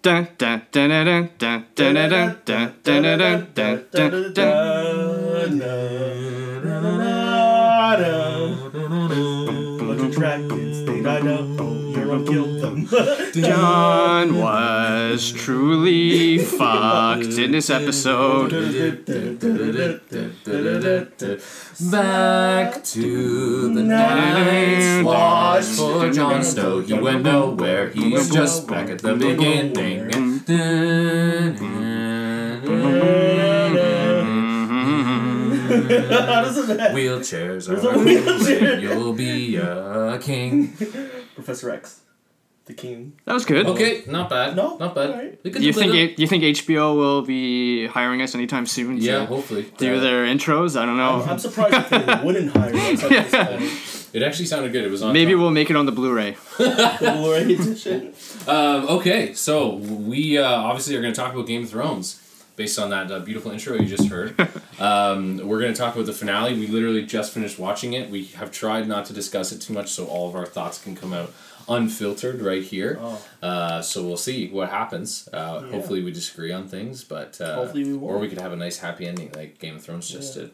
But the track is stayed, I know killed them. Jon was truly fucked in this episode. Back to the night's watch for Jon Snow. He went nowhere. He's just back at the beginning. How does it end? Wheelchairs are wheelchair. You'll be a king. Professor X, the king. That was good. Okay, not bad. No? not bad. Alright. We You think little- you think HBO will be hiring us anytime soon? Yeah, hopefully. do Uh, their intros. I don't know. I'm surprised if they wouldn't hire us at this point. It actually sounded good. It was on. Maybe top. we'll make it on the Blu-ray. The Blu-ray edition. Um, okay, so we uh, obviously are going to talk about Game of Thrones based on that uh, beautiful intro you just heard. um, we're going to talk about the finale. We literally just finished watching it. We have tried not to discuss it too much so all of our thoughts can come out unfiltered right here. Oh. Uh, so we'll see what happens. Uh, Hopefully we disagree on things, but uh, Hopefully we or won't. we could have a nice happy ending like Game of Thrones just did.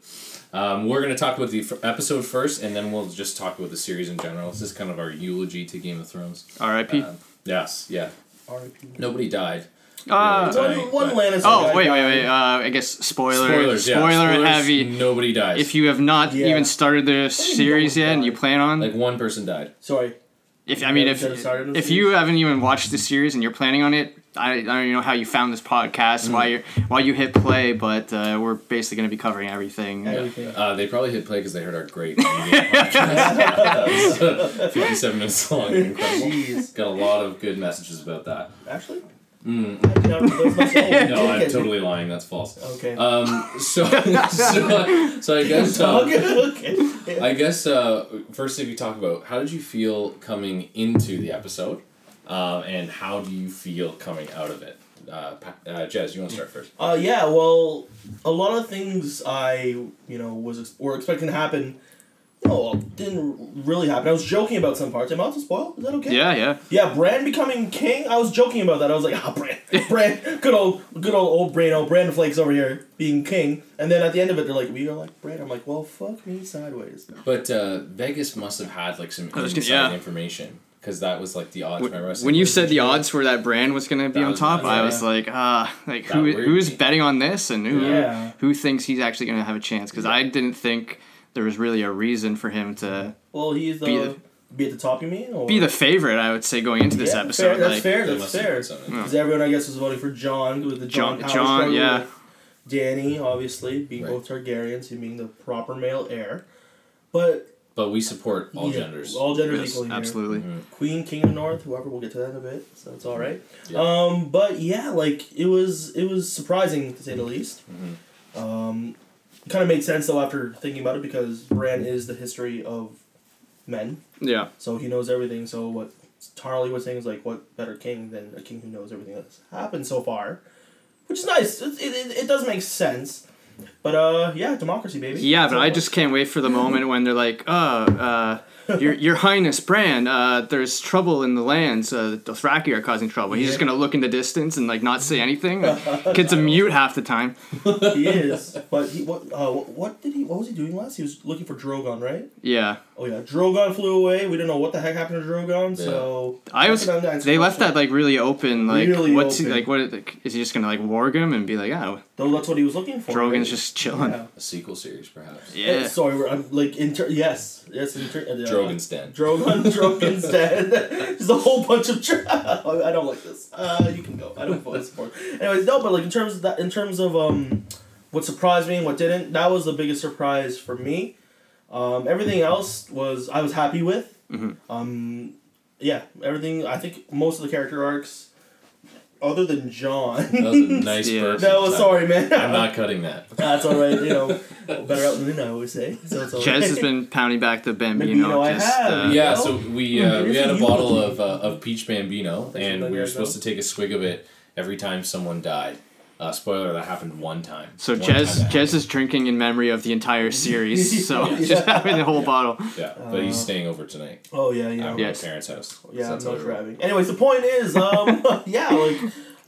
Um, we're going to talk about the f- episode first, and then we'll just talk about the series in general. This is kind of our eulogy to Game of Thrones. R.I.P. Um, yes, yeah. R.I.P. Nobody died. Uh, Really? One, one but- Lannister oh guy wait, wait, wait. Uh, I guess spoiler. Spoilers, yeah. spoiler Spoilers, heavy. Nobody dies. If you have not Yeah. even started the series yet, and you plan on, like one person died. Sorry. If I mean, you if haven't if you haven't even watched the series and you're planning on it, I, I don't even know how you found this podcast, why you why you hit play, but uh, we're basically going to be covering everything. Everything. Uh, they probably hit play because they heard our great podcast. Fifty-seven minutes long, incredible. Jeez. Got a lot of good messages about that. Actually? Mm. I did not myself. No, I'm totally lying. That's false. Okay. Um, so, so, so I guess. Uh, okay. okay. I guess uh, first, if you talk about how did you feel coming into the episode, uh, and how do you feel coming out of it? Uh, uh, Jez, you want to start first? Uh, yeah, well, a lot of things I, you know, was ex- were expecting to happen, you know, didn't really happen. I was joking about some parts. Am I allowed to spoil? Is that okay? Yeah, yeah. Yeah, Bran becoming king. I was joking about that. I was like, ah, Bran, Bran, good old, good old old Bran, old Bran Flakes over here being king. And then at the end of it, they're like, we are like Bran. I'm like, well, fuck me sideways. But uh, Vegas must have had like some I inside gonna- yeah. information because that was like the odds. When, remember I said when you said the true? odds for that brand was going to be That on top, nuts, I yeah. was like, ah, like That who who's betting on this and who Yeah. who thinks he's actually going to have a chance? Because I didn't think there was really a reason for him to Well, he's the Be be, the- at the top. You mean? Or? be the favorite. I would say going into this Yeah, episode, Fair, that's like fair. They That's must have fair. put something. Because everyone, I guess, was voting for Jon with the John. John- John, yeah. with Danny, obviously, being Right. both Targaryens, him being the proper male heir. But But we support all yeah, genders. All genders yes, equally. here. absolutely. Mhm. Queen, King of North, whoever. We'll get to that in a bit, so that's all right. Yeah. Um, but yeah, like it was, it was surprising to say the least. Mhm. Um, it kind of made sense though after thinking about it because Bran is the history of men, Yeah, so he knows everything. So what Tarly was saying is like, what better king than a king who knows everything that's happened so far, which is nice. It, it, it does make sense. But uh, yeah, democracy, baby. yeah, That's but I just can't wait for the moment when they're like, oh, uh, your your Highness Bran, uh, there's trouble in the lands. Uh, the Dothraki are causing trouble. He's just gonna look in the distance and like not say anything. Like, kid's a mute half the time. he is. But he what uh what, what did he what was he doing last? He was looking for Drogon, right? Yeah, Oh yeah, Drogon flew away. We didn't know what the heck happened to Drogon. So I was. That's an They left that like really open. Like, Really what's he, like? What like, is he just gonna like warg him and be like, oh, Though that's what he was looking for. Drogon's right? just chilling. Yeah. A sequel series, perhaps. Yeah. Uh, sorry, we're, I'm like inter. Yes, yes. Inter- uh, Drogon's Den. Drogon, Drogon's dead. There's a whole bunch of. Dra- I don't like this. Uh, you can go. I don't vote support. Anyways, no, but like in terms of that, in terms of um, what surprised me and what didn't, that was the biggest surprise for me. Um, everything else was I was happy with. Mhm. Um, yeah, everything. I think most of the character arcs, other than Jon. That was a nice Yeah. burp. that was sorry, man. I'm not cutting that. That's all right. You know, better out than in, I always say. So it's all Jez right. has been pounding back the Bambino. Bambino, I just, have. Uh, Yeah, so we uh, we had a a bottle of uh, of peach bambino, Thanks and we were supposed to take a swig of it every time someone died. Uh, spoiler: that happened one time. So One Jez time that Jez is drinking in memory of the entire series. So Yeah. just having the whole bottle. Yeah, but he's staying over tonight Oh yeah, yeah. at Yes. my parents' house. Yeah, So that's how not we roll. driving. Anyways, the point is, um, yeah, like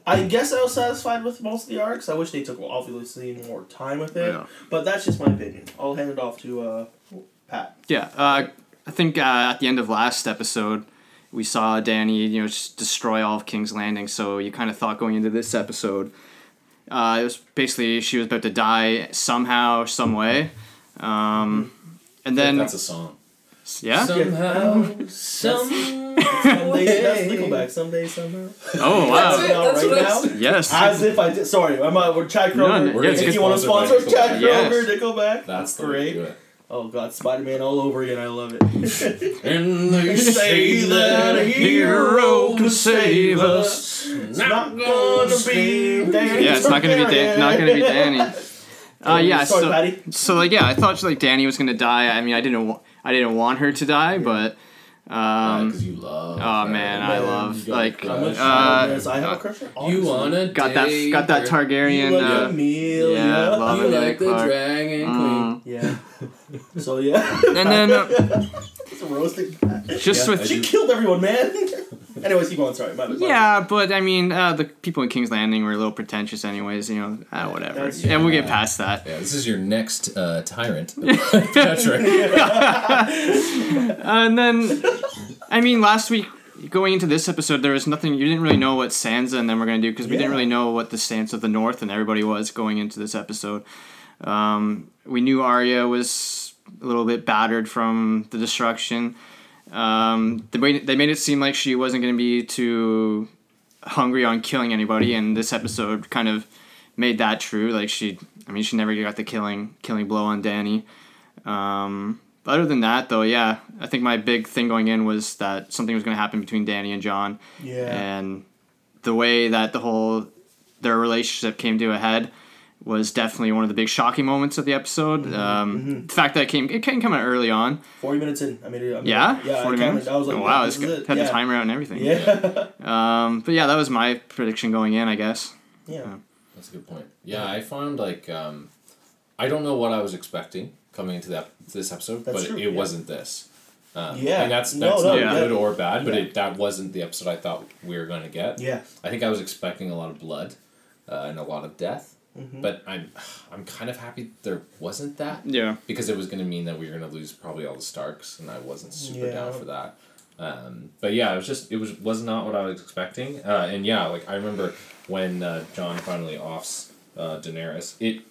I guess I was satisfied with most of the arcs. I wish they took obviously more time with it, Yeah. but that's just my opinion. I'll hand it off to uh, Pat. Yeah, uh, I think uh, at the end of last episode, we saw Danny, you know, just destroy all of King's Landing. So you kind of thought going into this episode, uh, it was basically she was about to die somehow, some way. Um, and then that's a song. yeah, Somehow, some Someday, that's Nickelback. Someday, somehow. oh That's wow, it. That's right what now? said. yes, As if I did. Sorry, I'm uh, we're Chad No, Kroeger. no, yeah, it's if you want to sponsor by us, Chad Yes. Nickelback. That's the way great. To do it. Oh God, Spider Man all over again. I love it. And they say that a hero could save us. It's not gonna be Danny. yeah, it's not gonna be Dan- not gonna be Danny. Uh, yeah, Sorry, so Patty. so like yeah, I thought like Danny was gonna die. I mean, I didn't wa- I didn't want her to die, but um, Because you love. oh man, I love you got a like crush. Uh, I have a crush. on You all of wanna got that date got that her- Targaryen. You like uh, Emilia. yeah, love You Emilia like the Clarke. dragon Mm. Yeah. So yeah. And then uh, it's a roasting. just Yeah, with She killed everyone, man. Anyways, keep going. Sorry, my bad. my yeah, but I mean, uh, the people in King's Landing were a little pretentious, anyways. You know, uh, whatever. That's- And we'll get past that. Yeah, this is your next uh, tyrant, Patrick. and then, I mean, last week going into this episode, there was nothing. You didn't really know what Sansa and them were going to do because we didn't really know what the stance of the North and everybody was going into this episode. Um, we knew Arya was a little bit battered from the destruction. Um, they made, they made it seem like she wasn't going to be too hungry on killing anybody, and this episode kind of made that true. Like she, I mean, she never got the killing killing blow on Danny. Um, other than that, though, yeah, I think my big thing going in was that something was going to happen between Danny and Jon, Yeah. and the way that the whole their relationship came to a head was definitely one of the big shocking moments of the episode. Um, The fact that it came it came coming early on, Forty minutes in, I made it. I made yeah. Yeah. forty I counted- minutes. I was like, oh, wow, this it's is good. it. Had yeah. the timer out and everything. Yeah. Um, but yeah, that was my prediction going in, I guess. yeah. That's a good point. Yeah, I found like um, I don't know what I was expecting coming into that this episode, That's but true, it yeah. wasn't this. Um, Yeah. and that's that's no, not yeah. good or bad, but Yeah. it, that wasn't the episode I thought we were going to get. Yeah. I think I was expecting a lot of blood uh, and a lot of death, Mhm. but I'm I'm kind of happy there wasn't that Yeah. because it was going to mean that we were going to lose probably all the Starks, and I wasn't super Yeah. down for that. Um, but yeah, it was just it was was not what I was expecting, uh, and yeah, like I remember when uh, Jon finally offs uh, Daenerys. It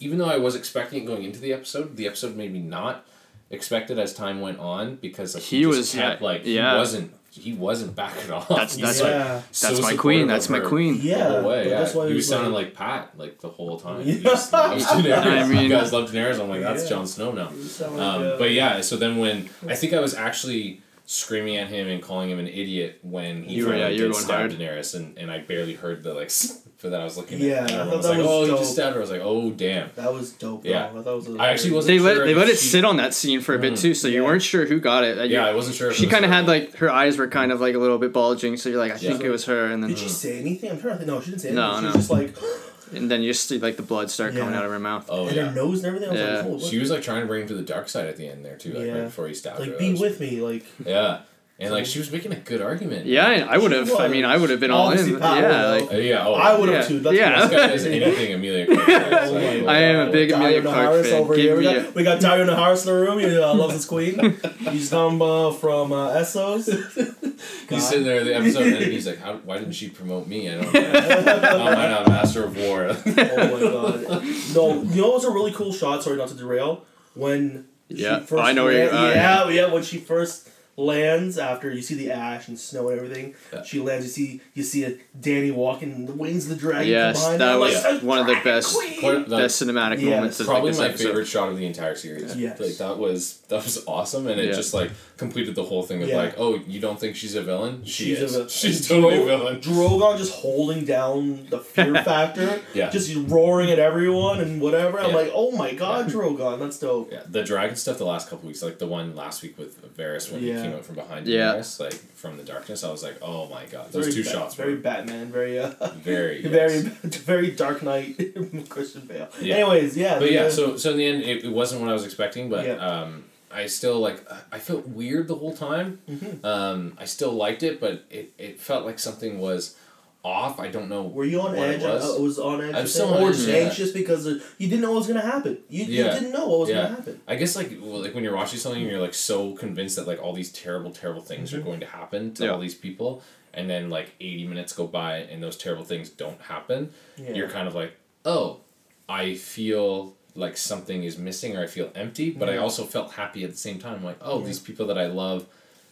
even though I was expecting it going into the episode, the episode made me not expect it as time went on because like, He just was- kept, like yeah. he wasn't he wasn't backing off. That's- that's yeah. like, That's so my queen. That's my queen. Yeah. the whole way. Yeah. that's why he it was sounding like, like Pat like the whole time. Yeah. He just loves Daenerys. I mean- you guys love Daenerys. I'm like, that's Yeah. Jon Snow now. You sound like, Um, but yeah, so then when I think I was actually screaming at him and calling him an idiot when he You were- finally yeah, you were did going stab hard. Daenerys, and, and I barely heard the like for that. I was looking Yeah, at, and I everyone thought was that like, was "Oh, you just stabbed her." I was like, "Oh, damn." That was dope. Bro. Yeah. I thought it was. a I actually wasn't They let they let it she- sit on that scene for a bit Mm. too, so you weren't sure who got it. You- Yeah, I wasn't sure. If she kind of had like her eyes were kind of like a little bit bulging, so you're like, I Yeah. think it was her, and then Did she say anything? I'm trying to think. No, she didn't say anything. no. She was just like, and then you just see like the blood start coming out of her mouth. Oh and yeah. her nose and everything. I was Yeah. like, oh, She was like trying to bring him to the dark side at the end there too, like Yeah. right before he stabbed her. like, be was- with me, like. Yeah, and like she was making a good argument. Yeah, I would have. I mean, I would have been all in. Pat Yeah, like Uh, yeah. Oh, I would have Yeah. too. That's Yeah. This guy is anything Emilia. Clarke. It's Oh my like, God. I am a big Emilia Clarke Naharis fan. over Give here. We me got, a- we got Daario Naharis in the room. He uh, loves his queen. He's come uh, from uh, Essos. He's sitting there the episode and he's like, How, "Why didn't she promote me? I don't know. oh, I'm not master of war." oh my god. No, you know what's a really cool shot? Sorry, not to derail. When Yeah, she first I know where you're- land- uh, yeah, yeah. When she first lands after you see the ash and snow and everything, Yeah. she lands. You see you see a Danny walking. The wings of the dragon. yes, come behind that her, was like, one of the best queen!" Best cinematic Yes. moments of like, Probably this my episode. favorite shot of the entire series. Yes. Like that was that was awesome, and it Yeah. just like completed the whole thing of Yeah. like, oh, you don't think she's a villain? She She's is. a vi- she's Dro- totally a villain. Drogon just holding down the fear factor, Yeah. just roaring at everyone and whatever. I'm Yeah. like, oh my god, Drogon, that's dope. Yeah, the dragon stuff the last couple weeks, like the one last week with Varys when Yeah. he came out from behind Yeah. Daenerys, like from the darkness, I was like, oh my god, those Very two Bat- shots very were Batman, very uh, very very yes. very Dark Knight, Christian Bale. Yeah. Anyways, yeah. But yeah, so so in the end, it, it wasn't what I was expecting, but Yeah. um, I still like I felt weird the whole time. Mhm. Um, I still liked it, but it, it felt like something was off. I don't know. Were you on what edge? It was. Uh, was on edge. I was you still think? on or edge, anxious because of, you didn't know what was gonna happen. You, you didn't know what was Yeah. gonna happen. I guess like well, like when you're watching something, and you're like so convinced that like all these terrible, terrible things Mm-hmm. are going to happen to Yeah. all these people, and then like eighty minutes go by and those terrible things don't happen. Yeah. You're kind of like, oh, I feel like something is missing or I feel empty, but I also felt happy at the same time. Like, oh, Yeah. these people that I love,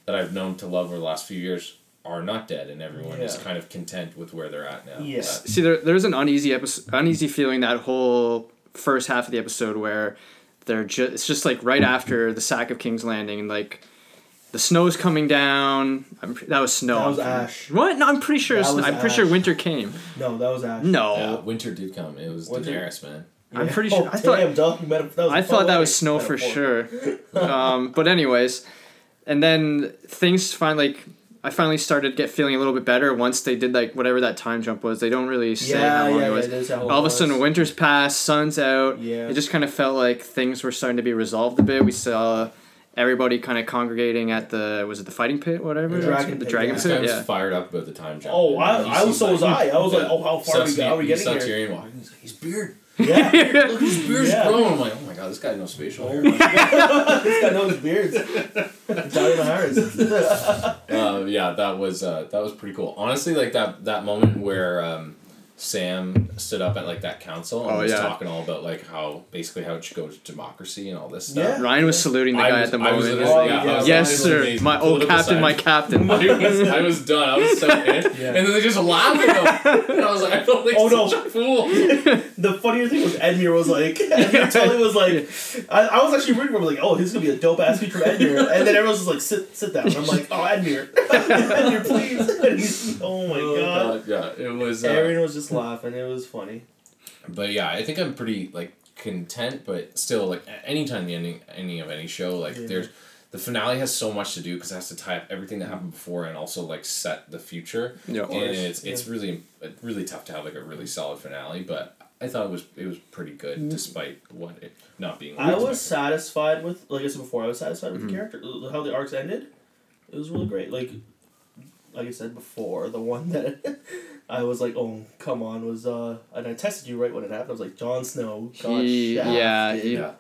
that I've known to love over the last few years, are not dead, and everyone is kind of content with where they're at now. Yeah. But- See, there, there's an uneasy episode, uneasy feeling that whole first half of the episode where they're just it's just like right after the sack of King's Landing and like the snow's coming down. I'm, pre- that was snow. That was ash. What? No, I'm pretty sure. That it's- was I'm pretty sure winter came. No, that was Ash. No, yeah, winter did come. It was Winter- Daenerys, man. I'm Yeah. pretty Oh, sure. I thought damn, dog, meta- that was I thought that was snow for sure. um, but anyways, and then things finally like I finally started to get feeling a little bit better once they did like whatever that time jump was. They don't really say Yeah, how long yeah, it was. That's how it All of a sudden, winter's passed, sun's out. Yeah. It just kind of felt like things were starting to be resolved a bit. We saw everybody kind of congregating at the was it the fighting pit, whatever. The dragon the pit, dragon yeah. This guy pit. was Yeah. fired up about the time jump. Oh, I, I was sees, so was I. I was like, oh, how far are we, Saw are we getting saw here? Tyrion walking. He's like, his beard. Yeah. Look, his beard's Yeah. growing. I'm like, oh my god, this guy knows facial hair. this guy knows beards. Daario Naharis. uh, yeah, that was uh, that was pretty cool. Honestly, like that that moment where um, Sam stood up at like that council and Oh, was yeah. talking all about like how basically how it should go to democracy and all this stuff. Yeah. Ryan was saluting the I guy was- at the I moment. He's literally- yeah, was yes, like, sir. amazing. My old Political captain, my captain. I was, I was done. I was so in. Yeah. And then they just laughed at him. And I was like, I felt like Oh, no. such a fool. the funnier thing was Edmure was like, Edmure totally was like, I, I was actually rooting for him, like, oh, this is gonna be a dope ass speech from Edmure. And then everyone's just like, sit sit down. I'm like, oh, Edmure. Edmure, please. And he's, oh my Oh, god. God, Yeah, it was. Uh, Aaron was just laughing. It was funny. But yeah, I think I'm pretty like content, but still like anytime the ending ending of any show, like Yeah. there's the finale has so much to do because it has to tie up everything that happened before and also like set the future. Yeah. and it's it's really it's really tough to have like a really solid finale, but I thought it was it was pretty good despite what it not being. I was expected. satisfied with, like I said before, I was satisfied with Mm-hmm. the character, how the arcs ended. It was really great. Like, like I said before, the one that I was like, oh come on, was uh, and I tested you right when it happened. I was like, Jon Snow got He- shafted. yeah, he- yeah.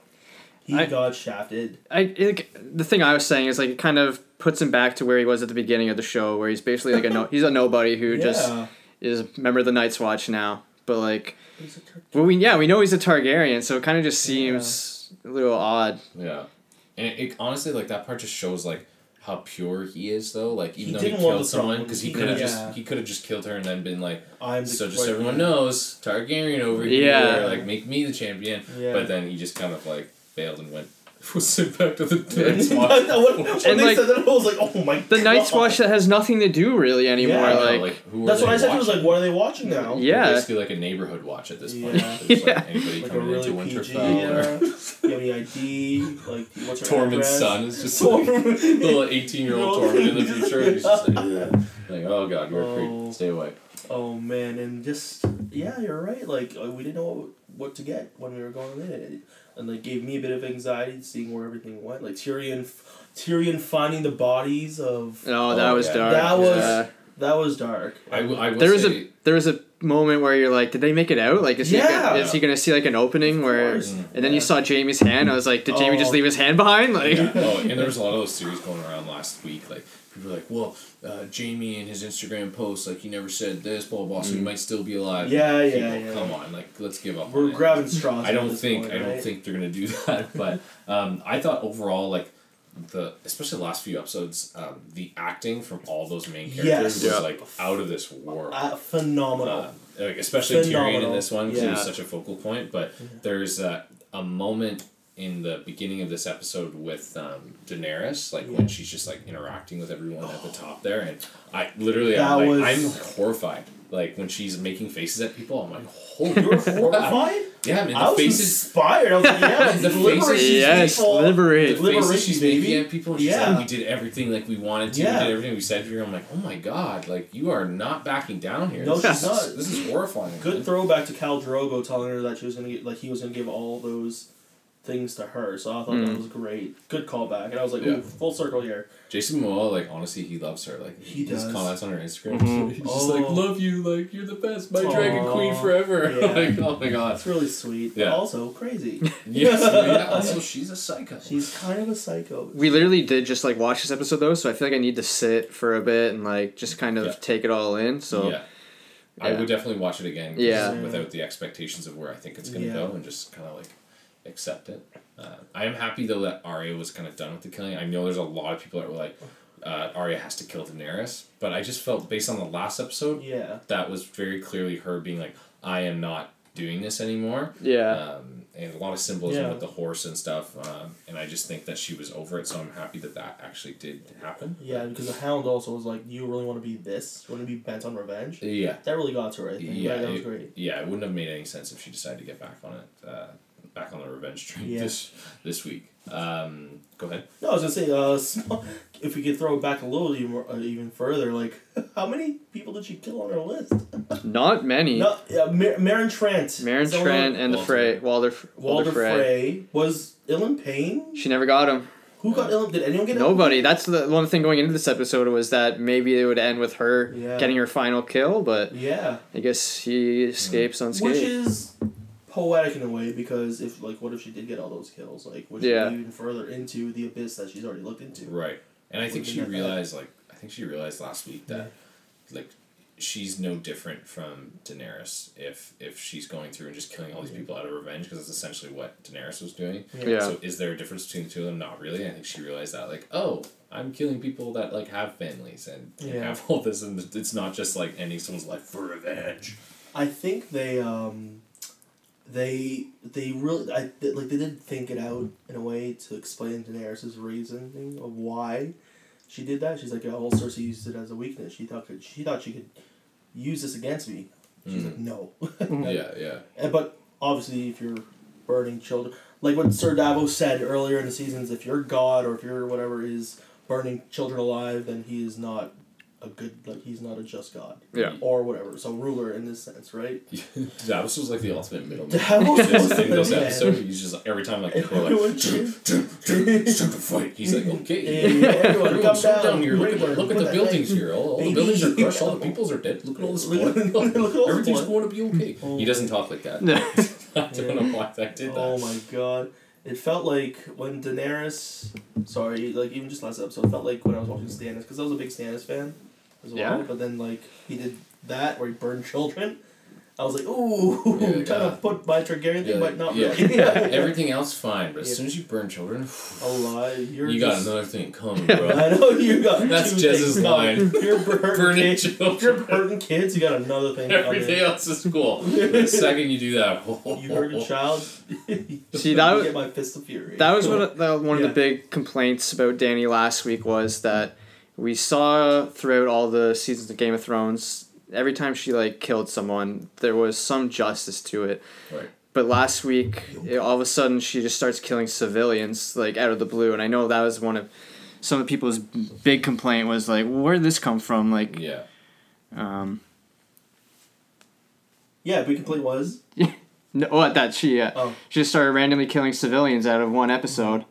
he I- got shafted. I it, the thing I was saying is like it kind of puts him back to where he was at the beginning of the show, where he's basically like a no, he's a nobody who just is a member of the Night's Watch now. But like, He's well, we yeah we know he's a Targaryen, so it kind of just seems a little odd. Yeah, and it, it honestly like that part just shows like how pure he is though. Like even He though he didn't want killed someone because he He could have didn't- just he could have just killed her and then been like I'm so just right everyone knows Targaryen over Yeah. here like make me the champion. Yeah. But then he just kind of like bailed and went was sent back to the Night's when, Watch. when And, they like, said that, I was like, oh my The god. Night's Watch that has nothing to do really anymore. Yeah. I like, who That's what I said. It was like, what are they watching now? They're yeah, basically like a neighborhood watch at this point. Yeah. There's, Yeah. like anybody Like a coming really into PG. Winterfell or Uh, you have any ID? Like, what's her Tormund's son is just like Tormund. little eighteen year old Tormund in the future. He's just like, like oh god, you're a Oh. creep. Stay away. Oh man, and just yeah, you're right. Like uh, we didn't know what, what to get when we were going in, it, and like gave me a bit of anxiety seeing where everything went. Like Tyrion, Tyrion finding the bodies of oh that Oh, was yeah. dark. That was- Yeah. that was dark. I, w- I will there was say, a there was a moment where you're like, did they make it out? Like, is he Yeah. gonna, is he gonna see like an opening where? course. And then you saw Jaime's hand. I was like, did Jaime just Oh. leave his hand behind? Like, oh, and there was a lot of those series going around last week. Like people were like, "Well, uh, Jamie in his Instagram post, like he never said this, blah blah, blah so he might still be alive." Mm. Yeah, People, yeah, yeah. Come on, like let's give up. We're on it. grabbing straws. I don't this think point, I don't right? think they're gonna do that, but um, I thought overall like the especially the last few episodes, um, the acting from all those main characters Yes. was Yeah. like out of this world. Uh, phenomenal. Uh, like especially Tyrion in this one because he was such a focal point. But there's uh, a moment in the beginning of this episode with um, Daenerys, like when she's just like interacting with everyone at the top there, and I literally That I'm, like, was- I'm horrified. Like when she's making faces at people, I'm like, holy you were crap. horrified. Yeah, man, I the was faces. inspired. I was like, yeah, The liberate faces- these yes, people. The faces Liberation, she's baby. making at people, and she's Yeah. like, "We did everything like we wanted to. Yeah. We did everything we said here." I'm like, "Oh my god! Like you are not backing down here. No, this she's is, not. This is horrifying." Good man. throwback to Khal Drogo telling her that she was gonna get, like he was gonna give all those things to her. So I thought Mm. that was great. Good callback, and I was like, Yeah. ooh, full circle here. Jason Momoa, like honestly, he loves her. Like He his does. comments on her Instagram, Mhm. he's just like, Oh. "Love you, like you're the best, my dragon queen forever." Yeah. like, oh my god. It's really sweet. Yeah. But also crazy. Yes, yeah. Also, she's a psycho. She's kind of a psycho. We literally did just like watch this episode though, so I feel like I need to sit for a bit and like just kind of Yeah. take it all in. So yeah. I would definitely watch it again. Yeah. Without the expectations of where I think it's gonna Yeah. go, and just kind of like accept it. Uh, I am happy though that Arya was kind of done with the killing. I know there's a lot of people that were like, uh, Arya has to kill Daenerys, but I just felt based on the last episode Yeah. that was very clearly her being like, I am not doing this anymore. yeah, Um, and a lot of symbolism Yeah. with the horse and stuff. Um, and I just think that she was over it, so I'm happy that that actually did happen. Yeah, because the Hound also was like, "You really want to be this? You want to be bent on revenge?" Yeah. That really got to her. I think. Yeah, Yeah, that was it- great. Yeah, it wouldn't have made any sense if she decided to get back on it, uh, back on the revenge train Yeah. this this week. Um, go ahead. No, I was gonna say, uh, small, if we could throw it back a little even, more- uh, even further, like, how many people did she kill on her list? not many. No, yeah, Mar- Meryn Trant. Meryn Is that Trant and the Walter. Frey, Walder, Walder Frey. Frey. Was Ilyn Payne? She never got him. Who got Ilyn? Did anyone get Ilyn Nobody. That's the one thing going into this episode was that maybe it would end with her Yeah. getting her final kill, but Yeah. I guess he escapes unscathed. Which is poetic in a way because if like what if she did get all those kills like would Yeah. she be even further into the abyss that she's already looked into Right, and I think she get that. realized, like, I think she realized last week that, like, she's no different from Daenerys if if she's going through and just killing all these people out of revenge because that's essentially what Daenerys was doing. Yeah. So is there a difference between the two of them? Not really. I think she realized that, like, oh, I'm killing people that like have families and, and Yeah. have all this, and it's not just like ending someone's life for revenge. I think they um they they really I th- like they did think it out in a way to explain Daenerys' reasoning of why she did that. She's like, oh, well, Cersei used it as a weakness. She thought could she thought she could use this against me. She's Mm. like, no. yeah, yeah, And, but obviously, if you're burning children, like what Sir Davos said earlier in the seasons, if your god or if your whatever is burning children alive, then he is not a good, like he's not a just god Yeah. or whatever. So ruler in this sense, right? Davos was like the ultimate middleman. Davos In this, was the this episode, he's just like, every time like people are Everyone like, cheers. it's time to fight. He's like, okay. Hey, everyone, Everyone, come down, down here. Look at the, look at the buildings thing- here. All, all the buildings are crushed. All the peoples are dead. Look at all this Look blood. at- look at all this Everything's blood. going to be okay. Oh. He doesn't talk like that. No. I don't know why that did that. Oh my god. It felt like when Daenerys, sorry, like even just last episode, it felt like when I was watching Stannis, because I was a big Stannis fan as well. Yeah? But then like he did that where he burned children. I was like, ooh, Yeah, trying yeah. to put my Targaryen thing, Yeah, but not yeah. really. Everything else fine, but as soon as you burn children, A lie. You're you got another thing coming, bro. I know you got. That's two Jez's things line. You're burning, Burning kids. children. You're burning kids. You got another thing. Everything coming. else is cool. the second you do that, You hurt a child. See, that was- get my fist of fury. That was one of the, one of Yeah. the big complaints about Danny last week was that we saw throughout all the seasons of Game of Thrones every time she like killed someone there was some justice to it. Right. But last week, it, all of a sudden, she just starts killing civilians like out of the blue, and I know that was one of some of the people's big complaint was like, where did this come from? Like, Yeah. um, Yeah, big complaint was. no, what that she uh, Oh. she just started randomly killing civilians out of one episode.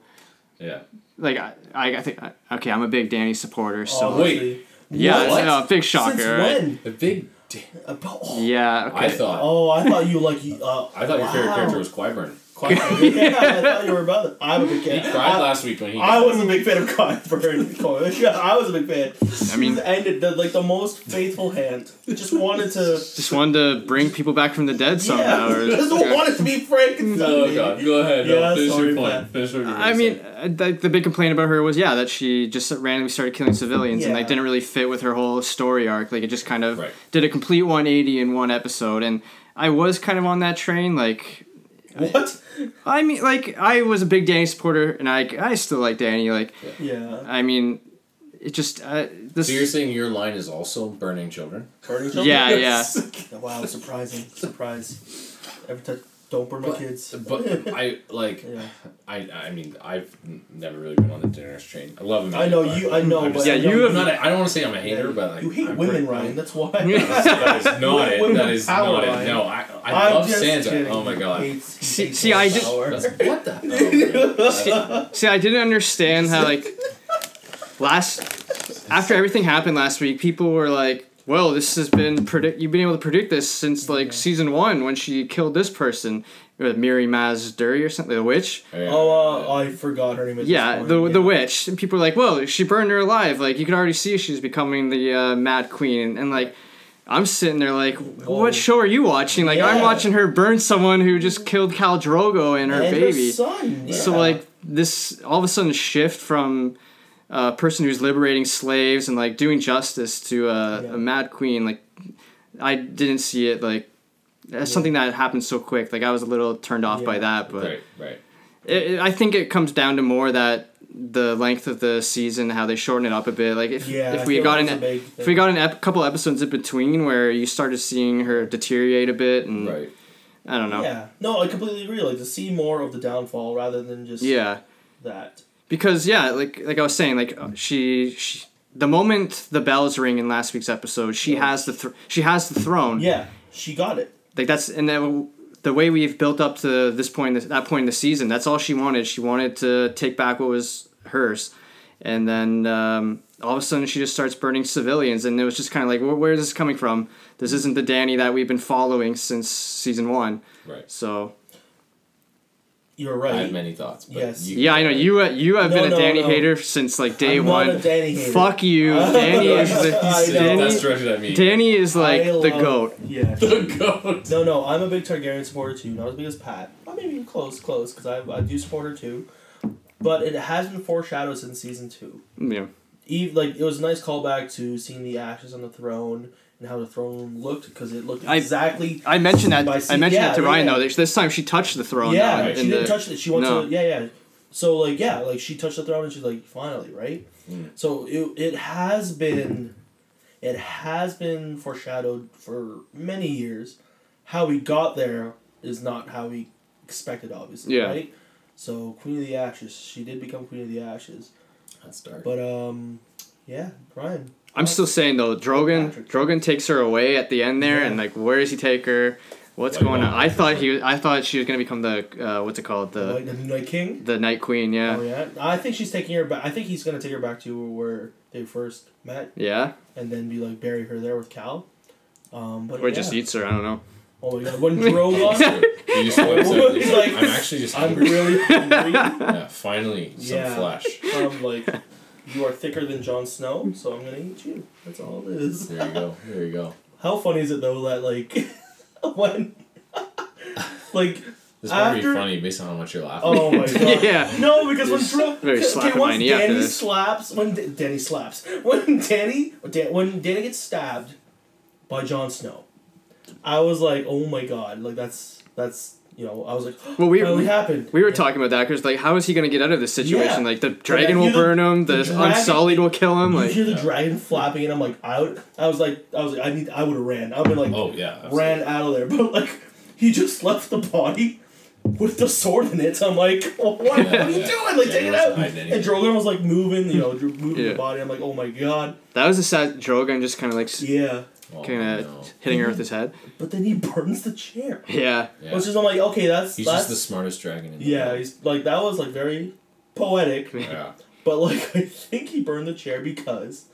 Yeah. Like I, I, I think okay, I'm a big Danny supporter, so wait. Obviously. yeah, What? no, big shocker. Since right? when? The big. D- Uh, oh, Yeah, okay. I thought. Oh, I thought you like. Uh, I thought your favorite character was Qyburn. Quite, yeah, I thought you were about it. I'm a big fan. He cried I, last week when he. I was a big fan of Qyburn. yeah, I was a big fan. I mean- He ended the, like the most faithful hand. Just wanted to. Just wanted to bring people back from the dead somehow. yeah, or- just wanted to be Frankenstein. Oh god, go ahead. Yeah, no, finish sorry, your point. Finish what you I mean, uh, the, the big complaint about her was yeah that she just randomly started killing civilians and like Yeah. didn't really fit with her whole story arc. Like it just kind of Right. did a complete 180 in one episode, and I was kind of on that train. Like What? I mean, like I was a big Danny supporter, and I I still like Danny. Like Yeah. I mean, it just uh, this. So you're saying your line is also burning children? Burning children? Yeah, yeah. Wow, surprising. Surprise. Every time. Don't burn my kids. But I like. Yeah. I I mean I've never really been on the Daenerys train. I love them. I know you. I know, I'm but just- Yeah, I you I'm not. A, I don't want to say I'm a hater, Yeah, but like you hate I'm women, pretty- Ryan. That's why. that is not it. Women That is power, not it. Ryan. No, I I I'm love just Sansa. Oh kidding. Oh my god. Hates- See, see, I did. What the hell? See, I didn't understand how like last after everything happened last week, people were like, "Well, this has been predict. You've been able to predict this since like season one when she killed this person, uh, Mirri Maz Duur or something, the witch." Oh, uh, I forgot her name. Yeah, the point. the witch. And people are like, "Well, she burned her alive." Like you can already see she's becoming the uh, Mad Queen, and like. I'm sitting there like, what show are you watching? Like, I'm watching her burn someone who just killed Khal Drogo and her and baby. Her son. So like this all of a sudden shift from a person who's liberating slaves and like doing justice to a, Yeah. a mad queen like I didn't see it like that's something that happened so quick like I was a little turned off by that but Right, right. it, it- I think it comes down to more that the length of the season how they shorten it up a bit like if yeah, if we got that's an a if we got an ep- couple episodes in between where you started seeing her deteriorate a bit and Right. I don't know Yeah, no, I completely agree. Like to see more of the downfall rather than just yeah that. Because yeah like like i was saying like uh, she, she the moment the bells ring in last week's episode she has the thr she has the throne. Yeah, she got it. like that's and then the way we've built up to this point that point in the season that's all she wanted. She wanted to take back what was hers. And then um, all of a sudden she just starts burning civilians and it was just kind of like where, where is this coming from? This isn't the danny that we've been following since season one. Right. so You're right. I right. have many thoughts. But Yes. You, yeah i know you uh, you have No, been a no, danny no. hater since like day I'm one Not a Danny hater. Fuck you. Danny is the Danny, That's directed at me. Danny is like I the love- goat. Yeah. The goat. No, no, I'm a big Targaryen supporter too. Not as big as Pat. I maybe close, close, because I, I do support her too. But it has been foreshadowed since season two. Yeah. Eve, like it was a nice callback to seeing the ashes on the throne and how the throne room looked because it looked I- exactly. I mentioned that. By I mentioned yeah, that to Ryan yeah. though. This time she touched the throne. yeah, now, right. she in didn't the- touch it. She went no. to yeah, yeah. So like yeah, like she touched the throne and she's like finally right. Mm. So it it has been, it has been foreshadowed for many years. How we got there is not how we expected, obviously. Yeah. Right. So Queen of the Ashes, she did become Queen of the Ashes, That's dark. but um, yeah, Brian. I'm still saying though, Drogon. Drogon takes her away at the end there, Yeah. and like, where does he take her? What's Like, going on? I thought he. was- I thought she was gonna become the. Uh, what's it called? The, The the Night King. the Night Queen. Yeah. Oh yeah, I think she's taking her back. I think he's gonna take her back to where they first met, Yeah. and then be like bury her there with Khal. Um, but Or yeah. just eats her. I don't know. Oh my god, when Drogon, you just went to, He's like, I'm actually just I'm really hungry. yeah, finally, some Yeah. flesh. I'm like, you are thicker than Jon Snow, so I'm gonna eat you. That's all it is. There you go. There you go. How funny is it though that like, when, like, This might After- be funny based on how much you're laughing. oh my god. Yeah. No, because when Just very okay, once my after Danny slaps, when D- Danny slaps, when Danny, Dan, when Danny gets stabbed by Jon Snow, I was like, oh my god, like that's that's you know, I was like, Well, we- finally we- happened. We were Yeah. talking about that because like, how is he gonna get out of this situation? Yeah. Like, the dragon you will the- burn him. the The, dragon- unsullied will kill him. You Like, hear the Yeah. dragon flapping, and I'm like, I would, I was like, I was like, I need, I would have ran. I would have like Oh yeah. absolutely. ran out of there, but like, he just left the body with the sword in it. So I'm like, what, what are you doing? Like, Yeah, take it out. hiding And anything. Drogon was like moving, you know, moving Yeah. the body. I'm like, oh my god, that was a sad Drogon just kind of like yeah. Oh, kind of no. hitting her with his head. But then he burns the chair. Yeah. Yeah. Which is I'm like, okay, that's He's that's just the smartest dragon in the yeah. world. He's like that was like very poetic, Yeah. but like I think he burned the chair because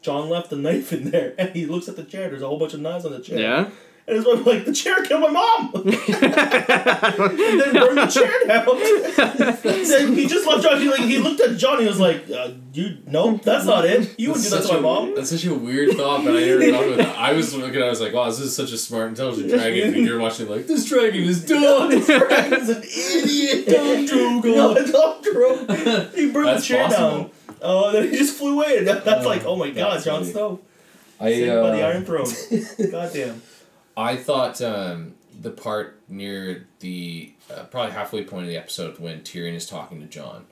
Jon left the knife in there, and he looks at the chair. There's a whole bunch of knives on the chair. Yeah. And his wife like, the chair killed my mom. and then burned the chair down. then he just left Jon. He like he looked at Johnny He was like, uh, "You no, that's not it. You wouldn't do that to my a- mom." That's such a weird thought, but I never thought of that. I was looking, I was like, wow, this is such a smart, intelligent dragon. And you're watching, like, this dragon is dumb. this dragon's an idiot. Dumb. No, Dumb Drogon. He burned That's the chair possible. down. Oh, and then he just flew away. And that, that's Oh, like, oh my god, Jon. Snow. I, Saved by the uh, Iron Throne. Goddamn. I thought um, the part near the uh, probably halfway point of the episode when Tyrion is talking to Jon.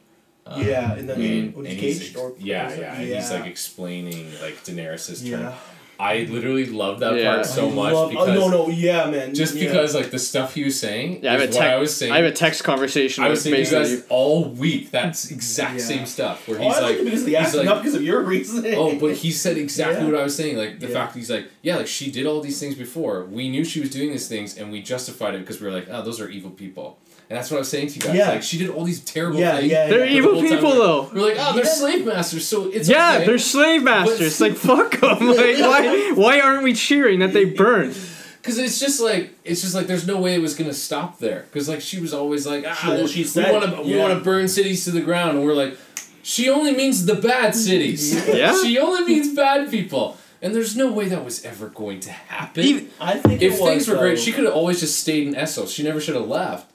Um, yeah, and then and, when and he's he's or, yeah, yeah, and he's like explaining like Daenerys' turn. Yeah. I literally love that Yeah. part so I much love- because oh, no, no, yeah, man. just yeah. because like the stuff he was saying Yeah, I have a is what I was saying. I have a text conversation I was saying to you guys all week. That's exact Yeah. same stuff where Oh, he's I like like, because of the he's like, not because of your reasoning. Oh, but he said exactly Yeah. what I was saying. Like the Yeah. fact that he's like, yeah, like she did all these things before. We knew she was doing these things, and we justified it because we were like, oh, those are evil people. And that's what I was saying to you guys. Yeah. Like she did all these terrible Yeah, things. yeah, They're yeah. but the evil people though. We're like, oh, they're Yeah. slave masters, so it's Yeah, okay. they're slave masters. like fuck them. Like why? Why aren't we cheering that they burn? Because it's just like it's just like there's no way it was gonna stop there. Because like she was always like, ah, Well, she said, we want to we want to burn cities to the ground, and we're like, she only means the bad cities. Yeah. she only means bad people, and there's no way that was ever going to happen. Even- I think if it was, things were great, she could have always just stayed in Essos. She never should have left.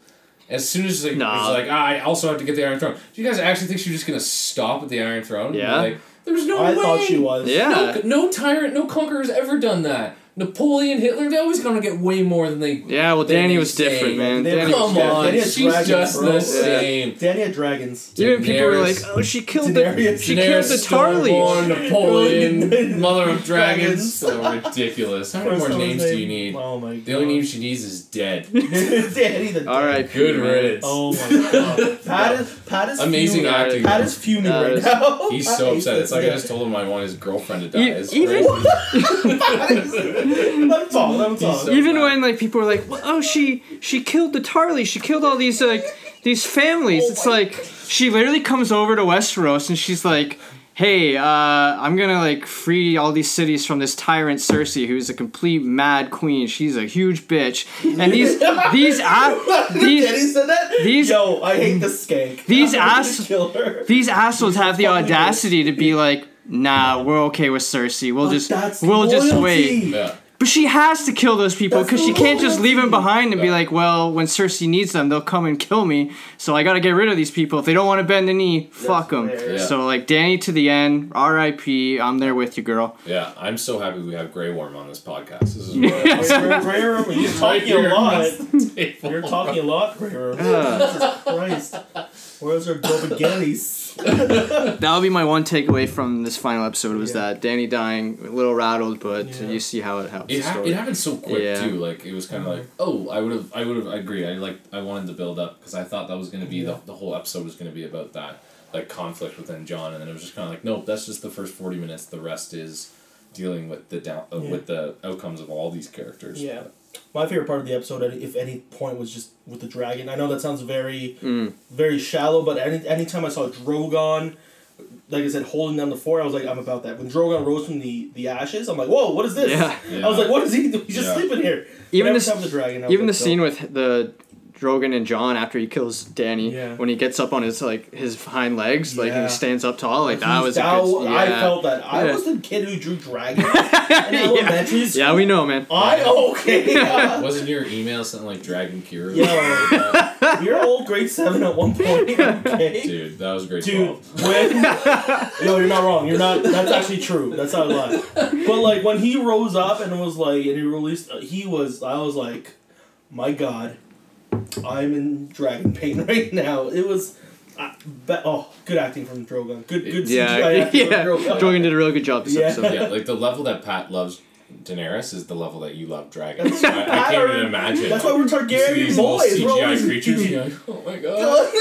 As soon as like, Nah. it like, ah, I also have to get the Iron Throne. Do you guys actually think she was just gonna stop at the Iron Throne? Yeah. Like, there's no I way. thought she was. Yeah. No, no tyrant, no conqueror's ever done that. Napoleon, Hitler, they always gonna get way more than they. Yeah, well, Than Danny they was say. different, man. They- Danny Come different. on, Danny she's dragons, just bro. the same. Danny had dragons. Even people were like, "Oh, she killed the Daenerys- she killed the Daenerys Tarly." Stormborn, Napoleon, Mother of Dragons. Dragons. So ridiculous. How many more one was names do you need? Oh my god. The only name she needs is dead. Danny the All right, Good man. riddance. Oh my god. Pat is Pat is Amazing fuming. acting. Pat is fuming That right now. He's so upset. It's like I just told him I want his girlfriend to die. It's even- crazy. Let him talk. Let so- Even bad. when like people were like, well, "Oh, she she killed the Tarly. She killed all these like these families." Oh it's like she literally comes over to Westeros and she's like, "Hey, uh, I'm gonna like free all these cities from this tyrant Cersei, who's a complete mad queen. She's a huge bitch." And these these a- these Danny said that. these- Yo, I hate the skank. These ass- these assholes have the audacity to be like, "Nah, we're okay with Cersei. We'll But just that's we'll just wait." Yeah. But she has to kill those people because she can't just leave them behind and be like, well, when Cersei needs them, they'll come and kill me. So I got to get rid of these people. If they don't want to bend the knee, fuck them. Yeah. So like Danny to the end, R.I.P. I'm there with you, girl. Yeah, I'm so happy we have Grey Worm on this podcast. This is Wait, Ray- Ray- Ray- You're talking a lot. You're talking a lot, Ray- Ray- Ah. Jesus Christ. Where's our Dobagelis? That'll be my one takeaway from this final episode was Yeah. that Danny dying, a little rattled, but Yeah. you see how it helps It, the ha- story. it happened so quick Yeah. too. Like it was kind of like, oh, I would have, I would have, I agree. I like, I wanted to build up because I thought that was gonna be Yeah. the the whole episode was gonna be about that like conflict within Jon, and then it was just kind of like, nope, that's just the first forty minutes. The rest is dealing with the down uh, Yeah. with the outcomes of all these characters. Yeah. My favorite part of the episode, if any point, was just with the dragon. I know that sounds very, Mm. very shallow, but any anytime I saw Drogon, like I said, holding down the fort, I was like, I'm about that. When Drogon rose from the, the ashes, I'm like, whoa, what is this? Yeah. Yeah. I was like, what is he doing? He's just Yeah. sleeping here. Even But the, the dragon. I was even the scene dope. with the Drogon and Jon after he kills Danny, Yeah. when he gets up on his like his hind legs, like Yeah. he stands up tall, like that He's was a down- good. I felt that. I Yeah. was the kid who drew dragons in elementary school. Yeah, we know, man. I okay. uh, Wasn't your email something like Dragon Cure? Yo. You're old grade seven at one point. Okay. Dude, that was great. Dude, when yo, you're not wrong. You're not. That's actually true. That's not a lie. But like when he rose up and was like, and he released, uh, he was. I was like, my God, I'm in dragon pain right now. It was, uh, be- oh, good acting from Drogon. Good, good Yeah, CGI acting yeah. from Drogon. Drogon did a really good job this Yeah. episode. Yeah, like the level that Pat loves Daenerys is the level that you love dragons. That's I, I can't even imagine. That's why we're You see Targaryen these little. We're CGI always- creatures. Like, oh my god.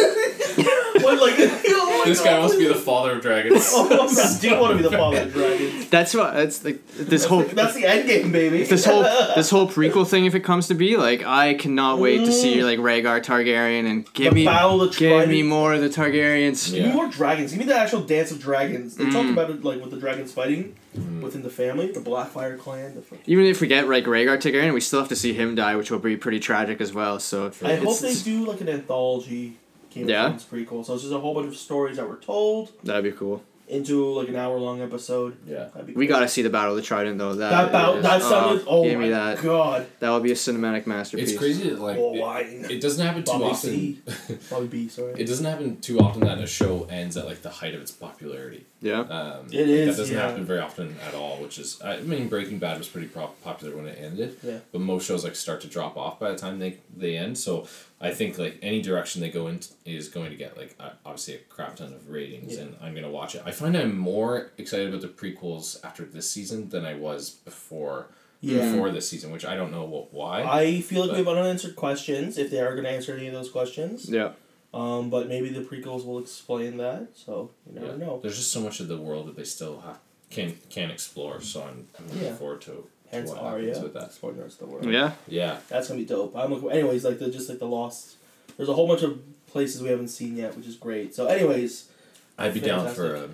What, like, oh my This guy God. must be the father of dragons. Oh, I do want to be the father of dragons. That's what. That's like this whole. That's the end game, baby. This whole this whole prequel thing, if it comes to be, like I cannot wait to see like Rhaegar Targaryen and give The me of the give me more of the Targaryens. Give me more dragons. Give me the actual dance of dragons. They Mm. talk about it like with the dragons fighting within the family, the Blackfyre clan. The Even if we get like Rhaegar Targaryen, we still have to see him die, which will be pretty tragic as well. So I hope they do like an anthology Game Yeah? of Thrones prequel. So it's just a whole bunch of stories that were told that'd be cool. into like an hour long episode. Yeah. That'd be We gotta see the Battle of the Trident though. That that battle. is- That sounded. Oh, give my me that. god. That would be a cinematic masterpiece. It's crazy that like Oh, it, it doesn't happen too Bobby often. C. Bobby B. Sorry. It doesn't happen too often that a show ends at like the height of its popularity. Yeah. Um, It is, That doesn't yeah. happen very often at all, which is I mean Breaking Bad was pretty pro- popular when it ended. Yeah. But most shows like start to drop off by the time they they end. So I think like any direction they go in is going to get like uh, obviously a crap ton of ratings, Yeah. and I'm gonna watch it. I find I'm more excited about the prequels after this season than I was before. Yeah. Before this season, which I don't know what why. I feel like we have unanswered questions if they are going to answer any of those questions. Yeah. Um, but maybe the prequels will explain that. So you never Yeah. know. There's just so much of the world that they still have can can explore. So I'm, I'm looking Yeah. forward to, to Hence what Arya happens with that. exploring the the world. Yeah. Yeah. That's gonna be dope. I'm looking. Anyways, like the just like the lost. There's a whole bunch of places we haven't seen yet, which is great. So, anyways, I'd be down for a,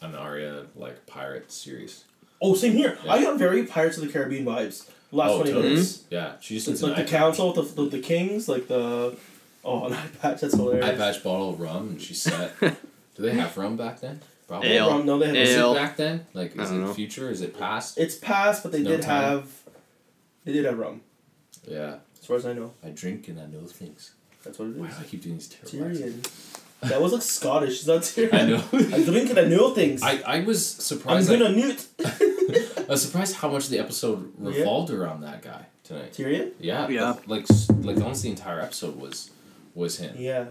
an Arya like pirate series. oh, same here. Yeah. I got very Pirates of the Caribbean vibes. The last oh, twenty totally. minutes. Yeah, she just It's like the eye council, the, the the kings, like the. Oh, an eye patch. That's hilarious. patch, eye patch bottle of rum, and she's set. Do they have rum back then? Probably. Ale. rum- No, they had Is Ale. it back then? Like, I is don't it know. future? Is it past? It's past, but they No did time. have. They did have rum, Yeah, as far as I know. I drink and I know things. That's what it Why do I keep doing these terrible accents? Tyrion. That was like Scottish. Is that Tyrion? I know. I drink and I know things. I, I was I'm surprised. gonna like, newt. I was surprised how much the episode Yeah. revolved around that guy tonight. Tyrion. Yeah, Yeah. Like like almost the entire episode was was him. Yeah.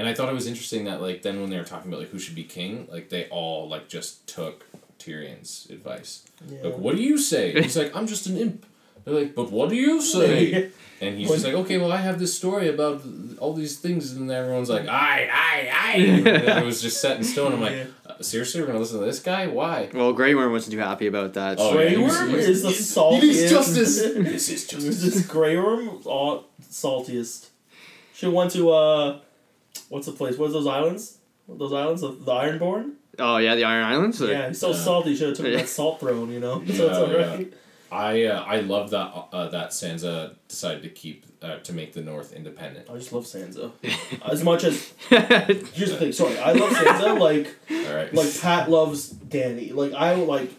And I thought it was interesting that like then when they were talking about like who should be king, like they all like just took Tyrion's advice. yeah. Like, what do you say? He's like, I'm just an imp. They're like, but what do you say? And he's just like, okay, well, I have this story about all these things, and everyone's like, aye, aye, aye. And it was just set in stone. I'm like, Yeah. uh, seriously, we're gonna listen to this guy? Why? Well, Grey Worm wasn't too happy about that. Oh, so- yeah, Grey Worm is the he saltiest. needs justice. this is Is justice. this Grey Worm all saltiest? She went to uh, what's the place? What's those islands? Those islands of the Ironborn. Oh yeah, the Iron Islands. Or- Yeah, he's so Yeah. salty. Should have took Yeah. that salt throne. You know. Yeah, so it's yeah. alright. I uh, I love that uh, that Sansa decided to keep uh, to make the North independent. I just love Sansa. As much as here's the thing. Sorry, I love Sansa. Like All right. like Pat loves Danny. Like I would like.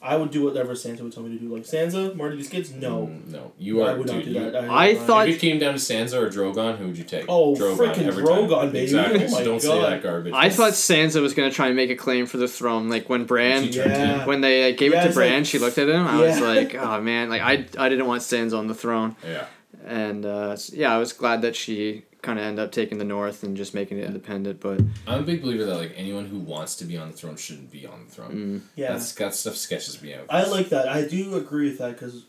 I would do whatever Sansa would tell me to do. Like Sansa, murder these kids? No, Mm, no. You are. I are. would not do you- that. I thought- If it came down to Sansa or Drogon, who would you take? Oh, frickin' every Drogon, time. baby. Exactly. Oh so don't say that garbage. I thought Sansa was gonna try and make a claim for the throne. Like when Bran, Yeah. when they uh, gave Yeah, it to Bran, like- she looked at him. I was like, oh man, like I, I didn't want Sansa on the throne, Yeah. and uh, yeah, I was glad that she kind of end up taking the North and just making it independent. But I'm a big believer that like anyone who wants to be on the throne shouldn't be on the throne. mm, Yeah, That's that stuff sketches me out. I like that. I do agree with that because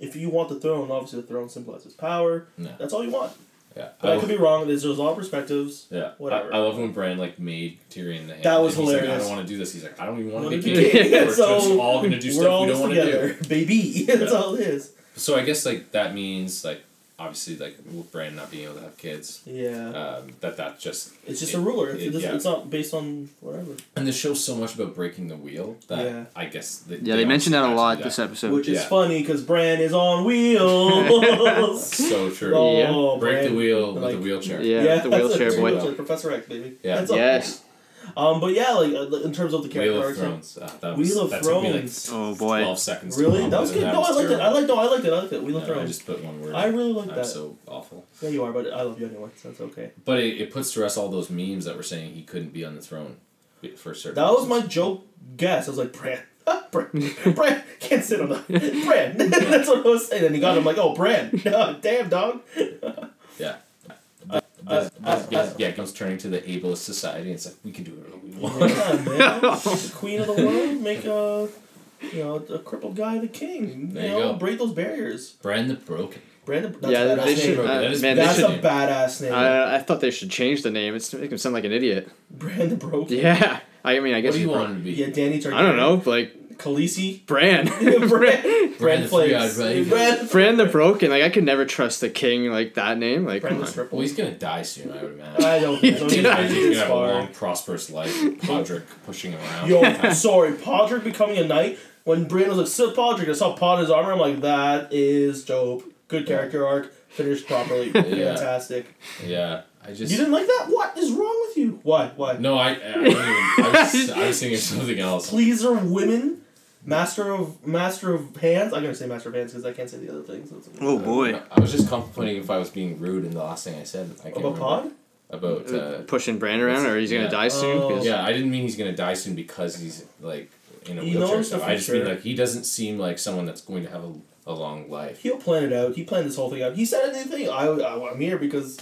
if you want the throne, obviously the throne symbolizes power. Yeah. That's all you want. Yeah. But I, I could be wrong. There's, there's a lot of perspectives. yeah. whatever. I, I love when Bran like made Tyrion the hand. That was hilarious. like, I don't want to do this. He's like, I don't even want to be be king. king. We're So, just all gonna do stuff all we don't want to do. baby. That's Yeah. all it is. So I guess like that means like obviously like with Bran not being able to have kids, Yeah, um, that that just it's just it- a ruler. It's, it- it's, yeah. it's not based on whatever. and the show's so much about breaking the wheel that Yeah. I guess that yeah, they mentioned that a lot had to this episode. Which is yeah. funny because Bran is on wheels. So true. oh, Break the Bran. wheel with Like- the wheelchair. Yeah, Yeah, the wheelchair boy. wheelchair, Professor X, baby. Yeah. That's all. Yes. Um, but yeah, like uh, in terms of the character Wheel of arcs, Thrones. Uh, that was, Wheel of that took me like Oh boy. twelve seconds. Really, that was good. and No, I liked it. I terrible. liked. No, I liked it. I liked it. Wheel of No, I just put one word. I really like I'm that. so awful. Yeah, you are, but I love you anyway, so that's okay. But it, it puts to rest all those memes that were saying he couldn't be on the throne for certain. That was my joke guess. I was like, Bran. Bran, Bran can't sit on the Bran. That's what I was saying. And he got him like, oh, Bran. Damn, dog. Yeah. This- uh, this- uh, uh. yeah, yeah, it goes turning to the ableist society. And it's like we can do whatever we want. Yeah, man. the queen of the world, make a, you know, a crippled guy the king. There you you know, go. break those barriers. Brand the broken. Brandon, that's Yeah, a they badass should. Uh, That is- man, That's should. a badass name. I, I thought they should change the name. It's making him sound like an idiot. Brandon broke. Yeah. I mean, I What guess do you want him to be? Yeah, Danny Targaryen. I don't know, like Khaleesi. Bran. Bran. Bran Bran Flakes. Bran. Bran the Broken. Like I could never trust the king like that name. Like Bran come the on. Well, he's gonna die soon. I would imagine. I don't think so. Dude, He's He's gonna have a long, prosperous life. Podrick pushing him around. Yo, sorry, Podrick becoming a knight. When Brian was like, "Sit Podrick," I saw Pod his armor. I'm like, that is dope. Good character arc, finished properly, fantastic. Yeah, I just. You didn't like that? What is wrong with you? Why? Why? No, I. I, I, was, I was thinking something else. Pleaser women, master of master of hands. I'm gonna say master of hands because I can't say the other things. That's Oh boy. I was just contemplating if I was being rude, and the last thing I said, I can't About remember. Pod? about. Uh, Pushing Bran around, or he's gonna Yeah. die soon. Oh. 'cause- yeah, I didn't mean he's gonna die soon because he's like in a He wheelchair. knows So I just mean like he doesn't seem like someone that's going to have a, a long life. He'll plan it out. He planned this whole thing out. He said anything. I, I I'm here because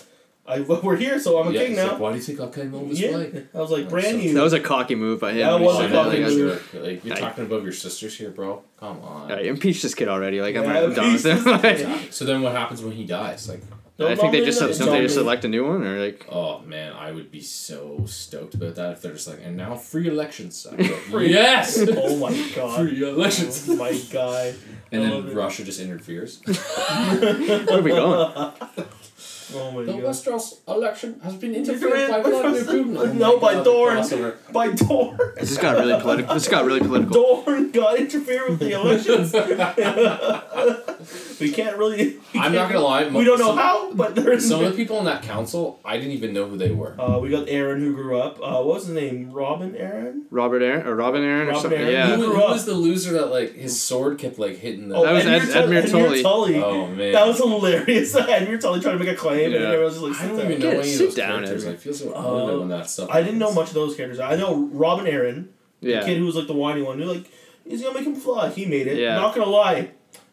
I we're here, so I'm a yeah, king now. like, Why do you think I came over this yeah, way? I was like, Like, brand so- new. That was a cocky move by him. That when he was a said cocky I- move. Like, like, you're I- talking above your sisters here, bro. Come on. Yeah, impeach this kid already. Like I'm Yeah, not done with him. Like. So then what happens when he dies? Like, No, I think they just no, don't they just no. elect a new one or like oh man, I would be so stoked about that if they're just like, and now free elections. I'd be like, Free- yes! Oh my god. free elections. Oh my god. And then. Russia just interferes. where are we going? Oh The god. Westeros election has been Interfered interfered by by Vladimir Putin. Oh No, by God, the Dorne. By Dorne. This just got really political. This got really political. Dorne got interfered with the elections. we can't really. we I'm not can't- gonna lie. We don't know some, how, but there's. Some of the people in that council, I didn't even know who they were. Uh, we got Arryn who grew up. Uh, what was his name? Robin Arryn. Robert Arryn or Robin Arryn or something. Arryn. Yeah. Who, who was the loser that like his sword kept like hitting the? Oh, That was Ed- Edmure Edmure Tully. Tully. Oh, man, That was hilarious. Edmure Tully trying to make a claim, and Yeah. everyone was just like, I don't there. even know Yeah, any of those down, characters. Edward. I feel so Uh, relevant when that stuff. I didn't know much of those characters. I know Robin Arryn, the kid who was like the whiny one, who like he's gonna make him fly. He made it. Yeah. Not gonna lie,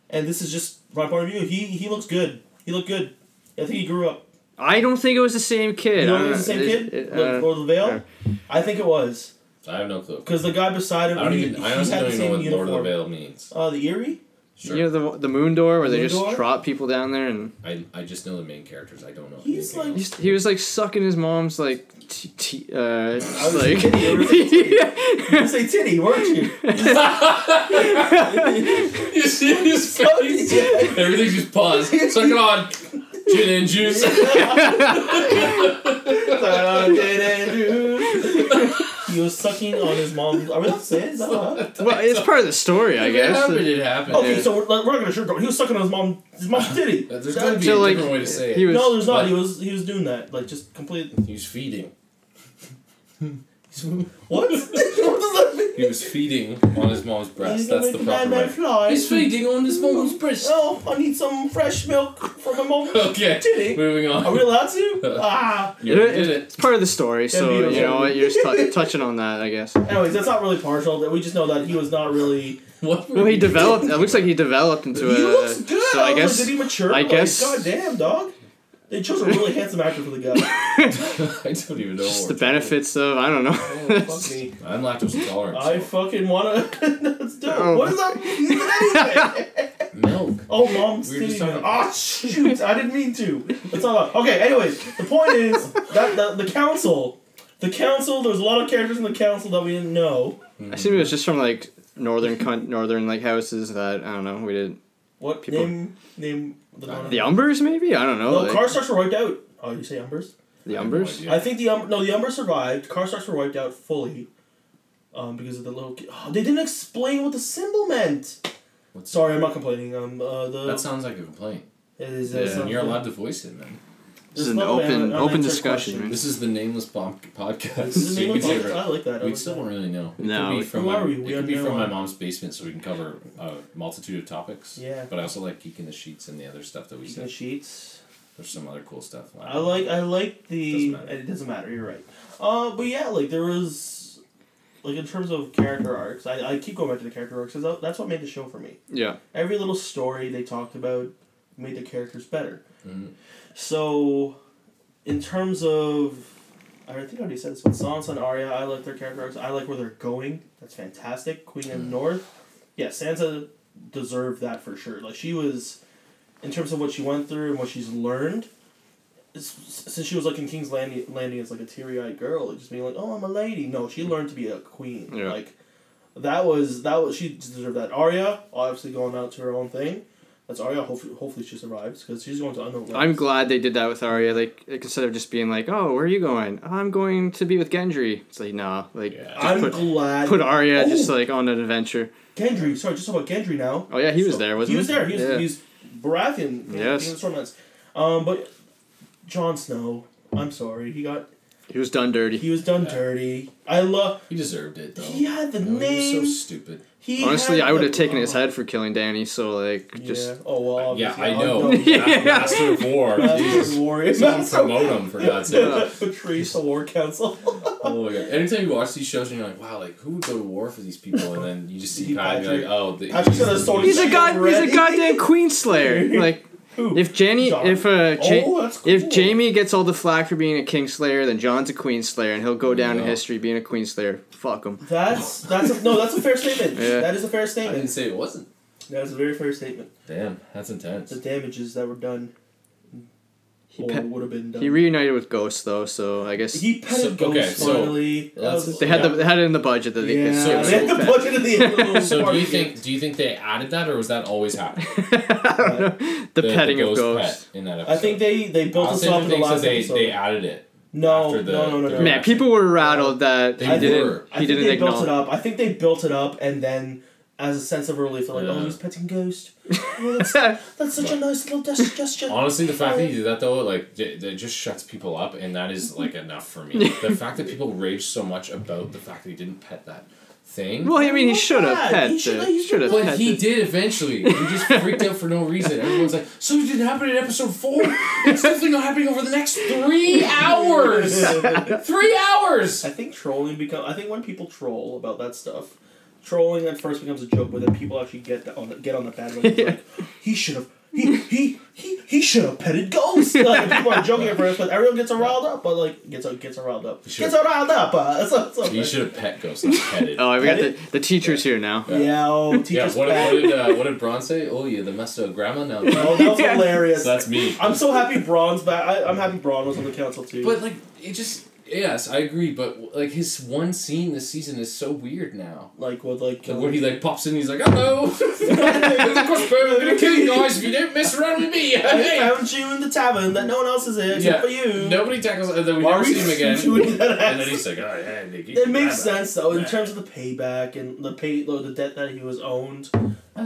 and this is just my point of view. He he looks good. He looked good. I think he grew up. I don't think it was the same kid. You know I it was the same know. kid, It- it, Lord uh, Lord of the Veil. I think it was I have no clue. because the guy beside him. I don't he, even. I honestly don't the even know same what uniform. Lord of the Veil means. Uh, the Eyrie. Sure. You know the the moon door where they just door? trot people down there and I, I just know the main characters. I don't know. He's like- else. he's, he was like sucking his mom's like t- t- uh I was like titty, I was like titty. You say titty, weren't you? you see his face? Yeah. Everything just paused. Suck it on. Gin and juice. He was sucking on his mom's. Are we allowed to say it? Is that allowed? well it's part of the story I If guess. It happened. It happened. Okay, Yeah. so we're, like, we're not gonna sugarcoat. He was sucking on his mom, his mom's titty. There's That- gonna be So, a like, different way to say it. he was- no, there's not. But- He was he was doing that, like just complete. He was feeding. What? what does that mean? He was feeding on his mom's breast. He's That's the make a proper madman way. fly. He's feeding on his mom's breast. Oh, I need some fresh milk from my mom's Okay, titty. moving on. Are we allowed to? ah. You already did it. It's part of the story, so beautiful. you know what you're just tou- touching on that, I guess. Anyways, that's not really partial. We just know that he was not really. What? Well, he developed. It looks like he developed into He a. looks good. So I was guess like, did he mature? I Like, guess- God damn, dog. They chose a really handsome actor for the guy. I don't even know. just what the we're benefits of I don't know. Oh, fuck me. I'm lactose intolerant. I so- fucking wanna. Let's do it. Oh. What is that? He's an idiot. Milk. Oh, mom's We were just talking- Oh shoot! I didn't mean to. It's not. allowed. Okay. Anyways, the point is that the, the council, the council. There's a lot of characters in the council that we didn't know. I assume it was just from like northern con- northern like houses that I don't know. We did What People- name? Name the. Uh, the Umbers maybe I don't know. No, like, Karstarks were wiped out. Oh, you say Umbers? the I no Umbers. I think the um, no the Umbers survived. Karstarks were wiped out fully. Um, because of the little. ki- Oh, they didn't explain what the symbol meant. What's- Sorry, I'm not complaining. Um, uh, the That sounds like a complaint. it is. Yeah. And you're allowed to voice it, man. This is an open un- open discussion. question. This is the nameless bomb podcast. This is so the you can say. I like that. I We like still that. don't really know. It No, could be from Who my, are we? It could be from my mom's basement, so we can cover a multitude of topics. Yeah. But I also like geeking the sheets and the other stuff that we Speaking of said. sheets. There's some other cool stuff. I like I like the Doesn't matter. it doesn't matter, you're right. Uh but yeah, like there was like in terms of character arcs, I, I keep going back to the character arcs because that's what made the show for me. Yeah. Every little story they talked about made the characters better. Mhm. So in terms of I think I already said this, but Sansa and Arya, I like their character arcs. I like where they're going. That's fantastic. Queen of the Mm. North. Yeah, Sansa deserved that for sure. Like she was in terms of what she went through and what she's learned, since she was like in King's Landing, Landing as like a teary eyed girl, like, just being like, "Oh, I'm a lady." No, she learned to be a queen. Yeah. Like that was that was she deserved that. Arya obviously going out to her own thing. That's Arya. Hopefully, hopefully she survives because she's going to unknown. lands. I'm glad they did that with Arya. Like, like instead of just being like, "Oh, where are you going?" I'm going to be with Gendry. It's like, nah. Like, Yeah. I'm put glad. put Arya just Oh. like on an adventure. Gendry. Sorry, just about Gendry now. Oh yeah, he was So- there, wasn't he? he? was there. He was. Yeah. He's Baratheon. King- Yes. King of the Stormlands. Um, but Jon Snow. I'm sorry. He got. He was done dirty. He was done Yeah. dirty. I love. He deserved it though. He had the No, name. He was so stupid. He Honestly, I would have taken his oh, head for killing Danny. So like, just yeah. Oh well. Yeah, obviously. I Oh, know. no. Ma- Master of War. Master Jesus. Warrior. Someone promote him for God's sake. Betrays the war council. Oh my god! Anytime you watch these shows and you're like, wow, like who would go to war for these people, and then you just see See Pat and you're like, Patrick. oh, the, Patrick's got a sword. he's a He's god. He's a ready. goddamn queen slayer. Like, Who? if Jenny, Jon. if uh, Ja- Oh, that's cool. if Jaime gets all the flack for being a king slayer, then Jon's a queen slayer, and he'll go down in Yeah. history being a queen slayer. Fuck them. That's that's a, no, that's a fair statement. Yeah. That is a fair statement. I didn't say it wasn't. That is a very fair statement. Damn, that's intense. The damages that were done He pe- would have been done. he reunited with Ghost though, so I guess He petted So- Ghost okay, finally. That let's- was- they had Yeah. the they had it in the budget that they yeah, could So- they had the so- budget at the end of the So do you think? Do you think they added that, or was that always happening? I don't know. The, petting of ghost Ghost. pet in that episode. I think they they built us Austin up in the last they, episode. they added it. No, the- no, no, no, no. Man, people were rattled that They he didn't. were. I He think didn't they built it up. I think they built it up, and then as a sense of relief, they're like, oh, Yeah. "Oh, he's petting Ghost. Oh, that's, that's such a nice little gesture." Honestly, the fact that he did that though, like, it, that just shuts people up, and that is like enough for me. the fact that people rage so much about the fact that he didn't pet that thing. Well, I mean, he oh should have bad. pet He should- it. he He should have But pet he it. did eventually. He just freaked out for no reason. Everyone's like, "So it didn't happen in episode four? It's definitely not happening over the next three hours. three hours." I think trolling become. I think when people troll about that stuff, trolling at first becomes a joke, but then people actually get the, on the, get on the bandwagon. It's like he should have. He he he he should have petted Ghost. Like, people are joking at first, but everyone gets riled up. But like gets gets riled up. should've- Gets riled up. Uh, so, so, You should have pet Ghost, not petted. Oh, we got the, the teachers here now. Yeah. Oh, yeah. teachers. What, pet. what did uh, what did Bronn say? Oh, yeah, the messed up grandma now. Oh, that was Yeah. hilarious. So that's me. I'm so happy Bronn's back. I, I'm happy Braun was on the council too. But like, it just yes, I agree. But like his one scene this season is so weird now. like with like Like um, when he like pops in, he's like, "Hello, the crossbow, I'm gonna kill you guys if you don't mess around with me." I found you in the tavern that no one else is in except Yeah. for you. Nobody tackles, and then we Why never see him again. that And then he's like, "Oh yeah, Nicky." It makes sense though in terms of the payback and the pay the the debt that he was owned.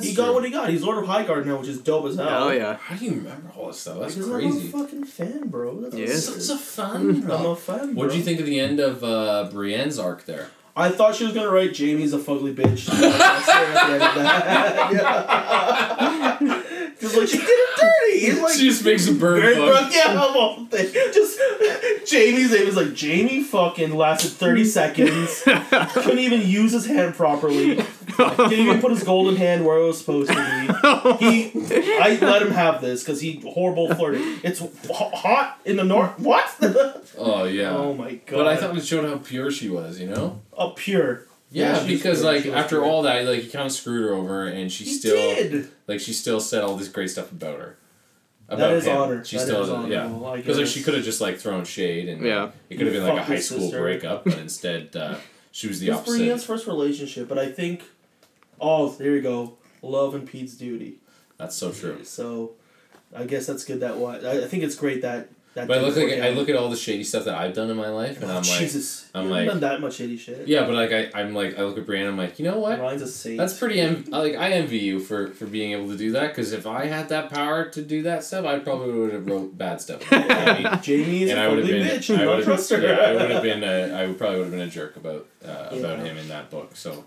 He got what he got. He's Lord of Highgarden now, which is dope as hell. Oh yeah. How do you remember all this stuff? That's Because crazy. I'm a fucking fan, bro. That's Yeah. what it Such is. a fun. I'm a fan. What do you think of the end of uh, Brienne's arc there? I thought she was gonna write Jaime's a fugly bitch. That's her at the end of that. Because like she did it dirty. Like she just makes a bird broke, yeah, of all things. Just Jaime's name is like Jaime fucking lasted thirty seconds. Couldn't even use his hand properly. Didn't even put his golden hand where it was supposed to be. He, I let him have this because he horrible flirting. It's hot in the north. What? Oh yeah. Oh my god. But I thought it showed how pure she was. You know. oh pure. Yeah, Yeah, because pure. like after pure. all that, like he kind of screwed her over, and she He still did. like she still said all this great stuff about her. That is him. honor. She That still is yeah. honorable, I Because like she could have just like thrown shade and Yeah. like, it could have been like a high school sister. breakup, but instead uh, she was the It was opposite. Brienne's first relationship, but I think. Oh, there you go. Love and Pete's duty. That's so true. So, I guess that's good. That why I I think it's great that that. But I look like I look at all the shady stuff that I've done in my life, and Oh, I'm like, Jesus, I'm like- done that much shady shit. yeah, but like I, I'm like I look at Brianna, I'm like, you know what? Ryan's a saint. That's pretty. Env- like I envy you for for being able to do that. Because if I had that power to do that stuff, I probably would have wrote bad stuff. Jaime is and a I would have been, bitch. I would trust her. have, yeah, I would have been, a, I would probably would have been a jerk about uh, about him in that book. So, but,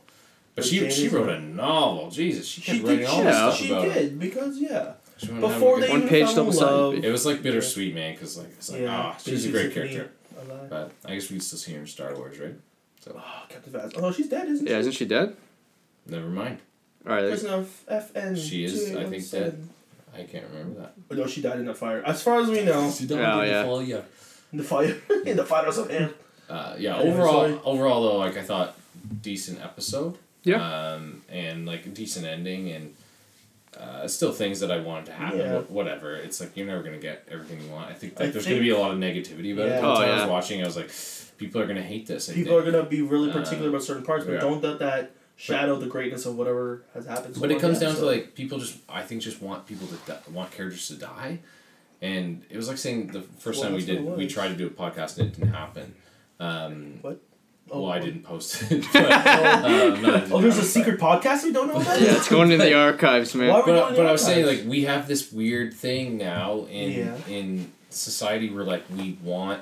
But she she wrote a- novel. Jesus, she kept She writing did. all She, this stuff she about him. did because yeah. She wanted to have a Before they One even page fell in double-sided. love. it was like bittersweet, man. Because like it's like yeah, ah, she's a great character. But I guess we can still see her in Star Wars, right? So. Oh, Captain Phasma. Oh, she's dead, isn't Yeah, she? Yeah, isn't she dead? Never mind. All right. Prison of FN. She is, I think, dead. I can't remember that. Oh, no, she died in that fire. As far as we know, She died Oh, in the yeah. fall, yeah. in the fire, in the fires of hell. Uh, yeah. Anyway, Overall, sorry. overall though, like I thought, decent episode. Yeah. Um, and like a decent ending, and uh, still things that I wanted to happen. Yeah. Whatever. It's like you're never gonna get everything you want. I think I like, there's think- gonna be a lot of negativity about Yeah. it. Oh, time I was watching, I was like, people are gonna hate this. I People are gonna be really Uh, particular about certain parts, but yeah. don't let that shadow the greatness of whatever has happened. so But it comes in the down to like people just I think just want people to di- want characters to die, and it was like saying the first Well, time we did we tried to do a podcast and it didn't happen. Um, Oh, well, I didn't post it. But, uh, no, didn't Oh, there's a secret podcast we don't know about. Yeah, it's going in the archives, man. Why would- But, going but in I was saying like we have this weird thing now in Yeah. in society where like we want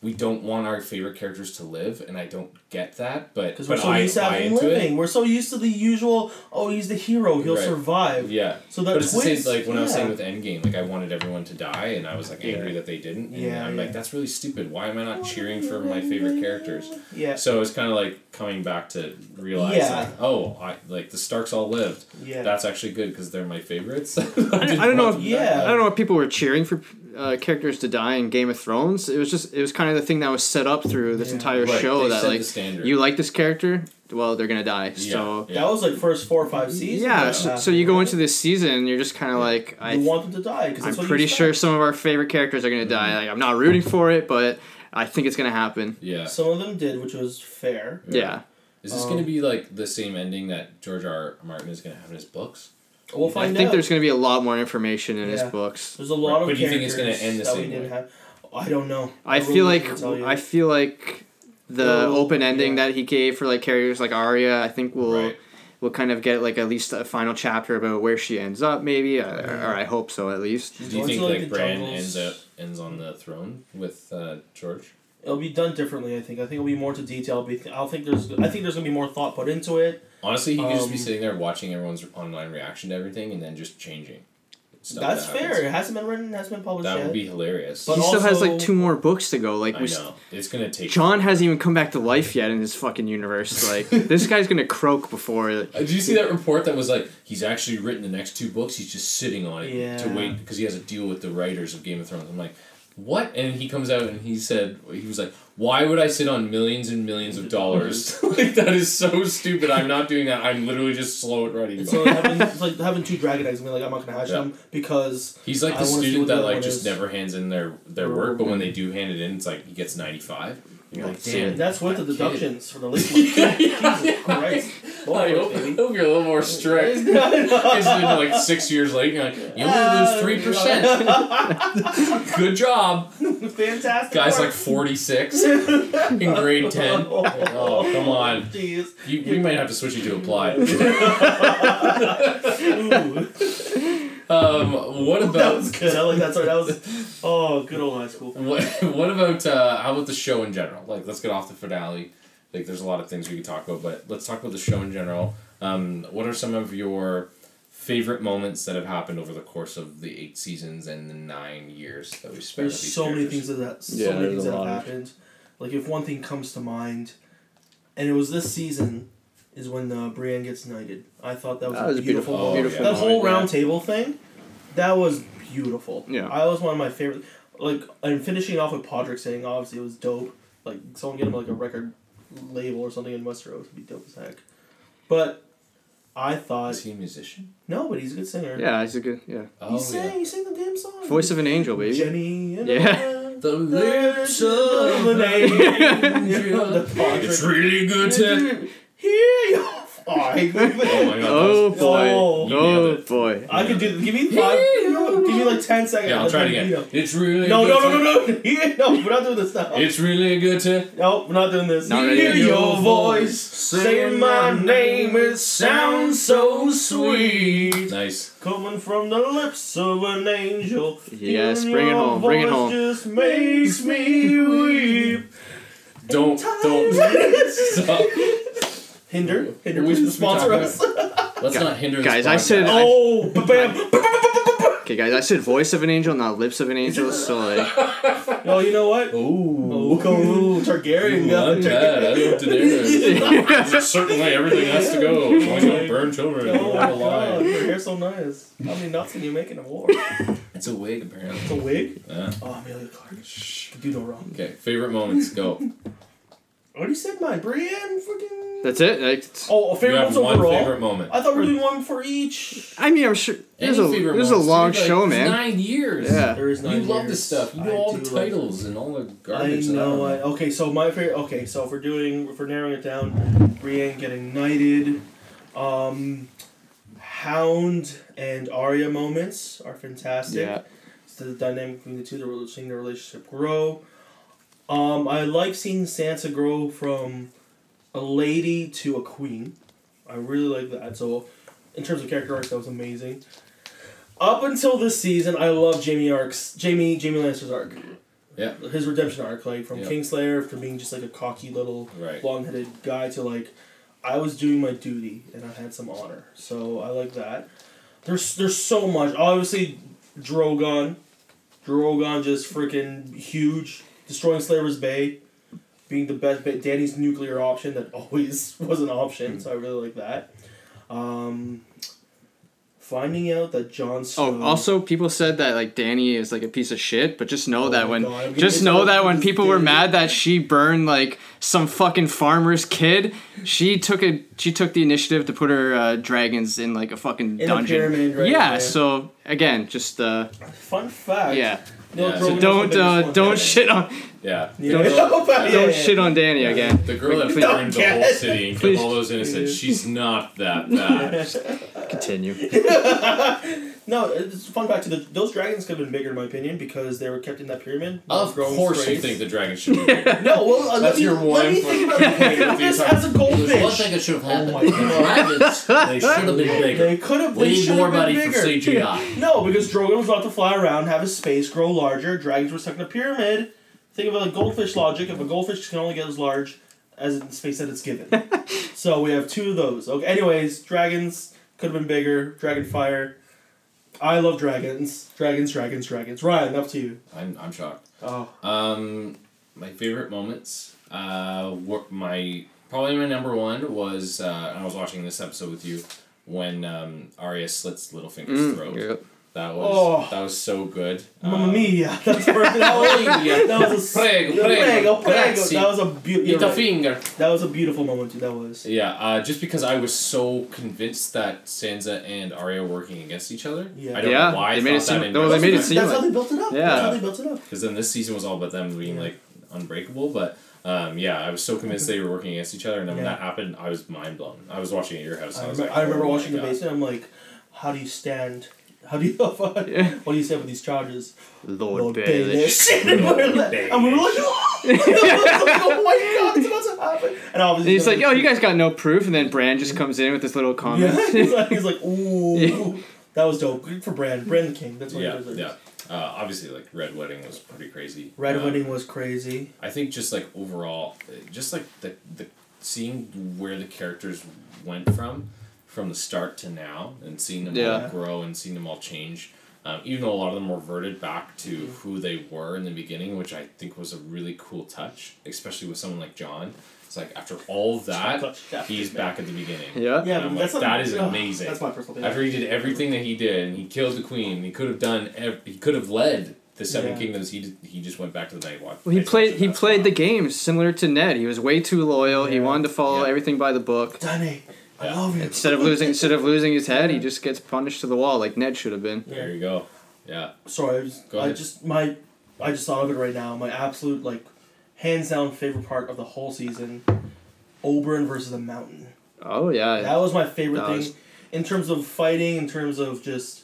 we don't want our favorite characters to live, and I don't get that. But Because but we're so I used to having into living. We're so used to the usual. Oh, he's the hero. He'll Right. survive. Yeah. So that but it's the same like when I was saying with Endgame, like I wanted everyone to die, and I was like angry that they didn't. And Yeah, I'm yeah. like, that's really stupid. Why am I not cheering for my favorite characters? Yeah. So it's kind of like coming back to realize, Yeah. like, oh, I like the Starks all lived. Yeah. That's actually good because they're my favorites. I, I don't know if- Yeah. I don't know if people were cheering for uh, characters to die in Game of Thrones. It was just it was kind of the thing that was set up through this Yeah. entire Right, show they that like you like this character, well they're gonna die. So Yeah. That was like first four or five seasons. yeah, that so, so you go into this season, you're just kind of like I. You want them to die because I'm pretty sure some of our favorite characters are gonna die. Like I'm not rooting for it, but I think it's gonna happen. yeah. Some of them did, which was fair. Yeah. Is this Um, going to be like the same ending that George R. R. Martin is going to have in his books? We'll I think out. there's gonna be a lot more information in his Yeah. books. There's a lot Right, of but do you think it's characters gonna end the that we same didn't way? have. I don't know. I really feel like couldn't tell you. I feel like the Well, open ending yeah. that he gave for like characters like Arya, I think we'll Right. we'll kind of get like at least a final chapter about where she ends up, maybe, or, or I hope so at least. She's Do you going think to, like the Bran jungles. ends up ends on the throne with uh, George? It'll be done differently. I think. I think it'll be more to detail. Be I think there's. I think there's gonna be more thought put into it. Honestly, he could just be Um, sitting there watching everyone's online reaction to everything and then just changing. stuff That's that fair. It hasn't been written. Hasn't been published That yet. would be hilarious. But he still has like two more books to go. Like I we, s- know it's gonna take. Jon hasn't even come back to life yet in this fucking universe. Like this guy's gonna croak before. Uh, Did you see that report that was like he's actually written the next two books? He's just sitting on it to wait because he has a deal with the writers of Game of Thrones. I'm like, what? And he comes out and he said he was like, why would I sit on millions and millions of dollars? like that is so stupid. I'm not doing that. I'm literally just slow at writing. It's like having, it's like having two dragon eggs and being like, I'm not gonna hatch Yeah. them because He's like the student that like just is. never hands in their their work, but when they do hand it in, it's like he gets ninety five. You're like, damn. that's with the kid. deductions for the late Yeah, month. yeah, Jesus Christ. I Lord, hope, hope you're a little more strict. It's been like six years late. You're like, you only lose uh, three percent. Good job. Fantastic. Guy's work. like forty six in grade ten. Oh, oh come on. Jeez. You, we might have to switch you to applied. Ooh, Um, what about that was good. I like that. Sorry, that was. Oh, good old high school. what? What about uh, how about the show in general? Like, let's get off the finale. Like, there's a lot of things we could talk about, but let's talk about the show in general. Um, what are some of your favorite moments that have happened over the course of the eight seasons and the nine years that we've spent? There's with these so many things that that so Yeah, many there's things a that have lot happened. Like if one thing comes to mind, and it was this season, is when uh, Brienne gets knighted. I thought that was, That a was a beautiful, beautiful, Oh, moment. beautiful. That moment, whole yeah. round table thing, that was beautiful. Yeah. I was one of my favorite. Like and finishing off with Podrick saying obviously it was dope. Like someone get him like a record label or something in Westeros would be dope as heck. But I thought Is he a musician? no, but he's a good singer. Yeah, he's a good. Yeah, Oh he sang. He sang the damn song. voice of an angel, baby. Jenny and Yeah. I, The lips of an angel. The It's really good to. Hear you. Oh, Oh my god. Oh boy! Oh. You Oh boy! I could do. Give me five. give me like ten seconds. Yeah, I'll try it again. You. It's really No, good no, to- no, no, no, no. We're not doing this now. It's really good to. no, we're not doing this. Not ready. Hear your voice saying my name. It sounds so sweet. Nice. Coming from the lips of an angel. Yes, Hearing bring it home, bring it voice home. Just makes me weep. Don't don't stop. Hinder, hinder, We- please we sponsor talk us. Let's not hinder. Guys, this I said- Oh, bam! Okay, guys, I said voice of an angel, not lips of an angel. So like, Oh, you know what? Ooh. Oh, come on, Targaryen. You want that? I love Daenerys. There's a certain way everything has to go. As long as you don't burn children, Oh you're my alive. god, your hair's so nice. How many nuts can you make in a war? It's a wig, apparently. It's a wig? Yeah. Oh, Emilia Clarke. Shh. You do no wrong. Okay, favorite moments, go. I already said mine. Brienne, freaking. that's it. Like, it's- Oh, a You favorite have moments one overall? favorite moment. I thought we were doing one for each. I mean, I'm sure there's a Any favorite there's a moments, long dude, like, show, it's man. Nine years. Yeah. There is You nine love years. this stuff. You I all do the love- titles and all the I garbage. that know. I, okay, so my favorite. Okay, so if we're doing, if we're narrowing it down, Brienne getting knighted, um, Hound and Arya moments are fantastic. Yeah. It's the dynamic between the two. They're seeing their relationship grow. Um, I like seeing Sansa grow from a lady to a queen. I really like that. So, in terms of character arcs, that was amazing. Up until this season, I love Jaime arcs. Jaime Jaime Lannister's arc. Yeah. His redemption arc, like from Yeah. Kingslayer from being just like a cocky little Right. blonde-headed guy to like, I was doing my duty and I had some honor. So I like that. There's there's so much. Obviously, Drogon. Drogon just freaking huge, destroying Slaver's Bay, being the best. But Danny's nuclear option that always was an option. So I really like that. Um, finding out that Jon Snow. Oh, also people said that like Danny is like a piece of shit, but just know Oh that when God, just know that when people were mad that she burned like some fucking farmer's kid, she took a she took the initiative to put her uh, dragons in like a fucking In a dungeon. pyramid, right, yeah, yeah. so again, just uh Fun fact. yeah. No, Yeah. So Don't uh, don't Yeah. shit on Yeah. Yeah. Don't- Yeah, don't yeah. shit on Danny again. The girl that Please- burned the whole Don't city and Please. killed all those innocents, she's not that bad. Continue. No, it's fun fact. To the, those dragons could have been bigger, in my opinion, because they were kept in that pyramid. Of growing course you think the dragon should be bigger. No, well, uh, let That's me, your let one me think about it. This as a There's one thing that should have happened. Oh my dragons, they should have been bigger. They could have. We They need should more have been money bigger. for CGI. No, because Drogon was allowed to fly around, have his space, grow larger. Dragons were stuck in a pyramid. Think of it like goldfish logic. If a goldfish can only get as large as the space that it's given. so we have two of those. Okay. Anyways, dragons could have been bigger. Dragon fire. I love dragons. Dragons, dragons, dragons. Ryan, up to you. I'm, I'm shocked. Oh. Um, my favorite moments. Uh, were my probably my number one was uh, I was watching this episode with you when um, Arya slits Littlefinger's Mm, throat. yeah. That was Oh. that was so good. Mamma Um, mia! That's perfect. That was, a Prego, prego, prego, prego. That was a beautiful. Eat a finger. That was a beautiful moment. Too. That was. Yeah, uh, just because I was so convinced that Sansa and Arya were working against each other. Yeah. I don't Yeah, know why I they made it seem- that in no, they made it seem That's like- how they built it up. Yeah. That's how they built it up. Because then this season was all about them being Yeah. like unbreakable, but um, yeah, I was so convinced they were working against each other, and then when that happened, I was mind blown. I was watching it at your house. And I, I, was remember, like, I remember oh my watching the basement. I'm like, how do you stand? How do you? what Yeah. do you say with these charges? Lord, Baelish. Baelish. and we were like, and we were like, oh, oh my god, it's about to happen. And obviously, And he's like, "Oh, you guys got no proof," and then Bran just comes in with this little comment. Yeah, he's like, he's like, ooh, Yeah. that was dope. Good for Bran, Bran the King. That's what Yeah, he deserves. yeah. Uh, obviously, like Red Wedding was pretty crazy. Red Um, Wedding was crazy. I think just like overall, uh, just like the the seeing where the characters went from, from the start to now, and seeing them Yeah. all grow and seeing them all change. Um, even though a lot of them reverted back to who they were in the beginning, which I think was a really cool touch, especially with someone like Jon. It's like after all of that, he's back at the beginning. Yeah. Yeah, And I'm that's like, that is amazing. That's my personal thing. After he did everything that he did, and he killed the queen, he could have done. Ev- he could have led the Seven Yeah. Kingdoms. He did, he just went back to the Night Watch. Well, he played. He at that played the spot. game similar to Ned. He was way too loyal. He wanted to follow Yeah. everything by the book. Danny, I love you. Instead of losing, instead of losing his head, he just gets punished to the wall like Ned should have been. There you go. Yeah. Sorry, I just, Go I ahead. just my, I just thought of it right now. My absolute like, hands down favorite part of the whole season, Oberyn versus the Mountain. Oh yeah. That was my favorite That thing, was- in terms of fighting, in terms of just,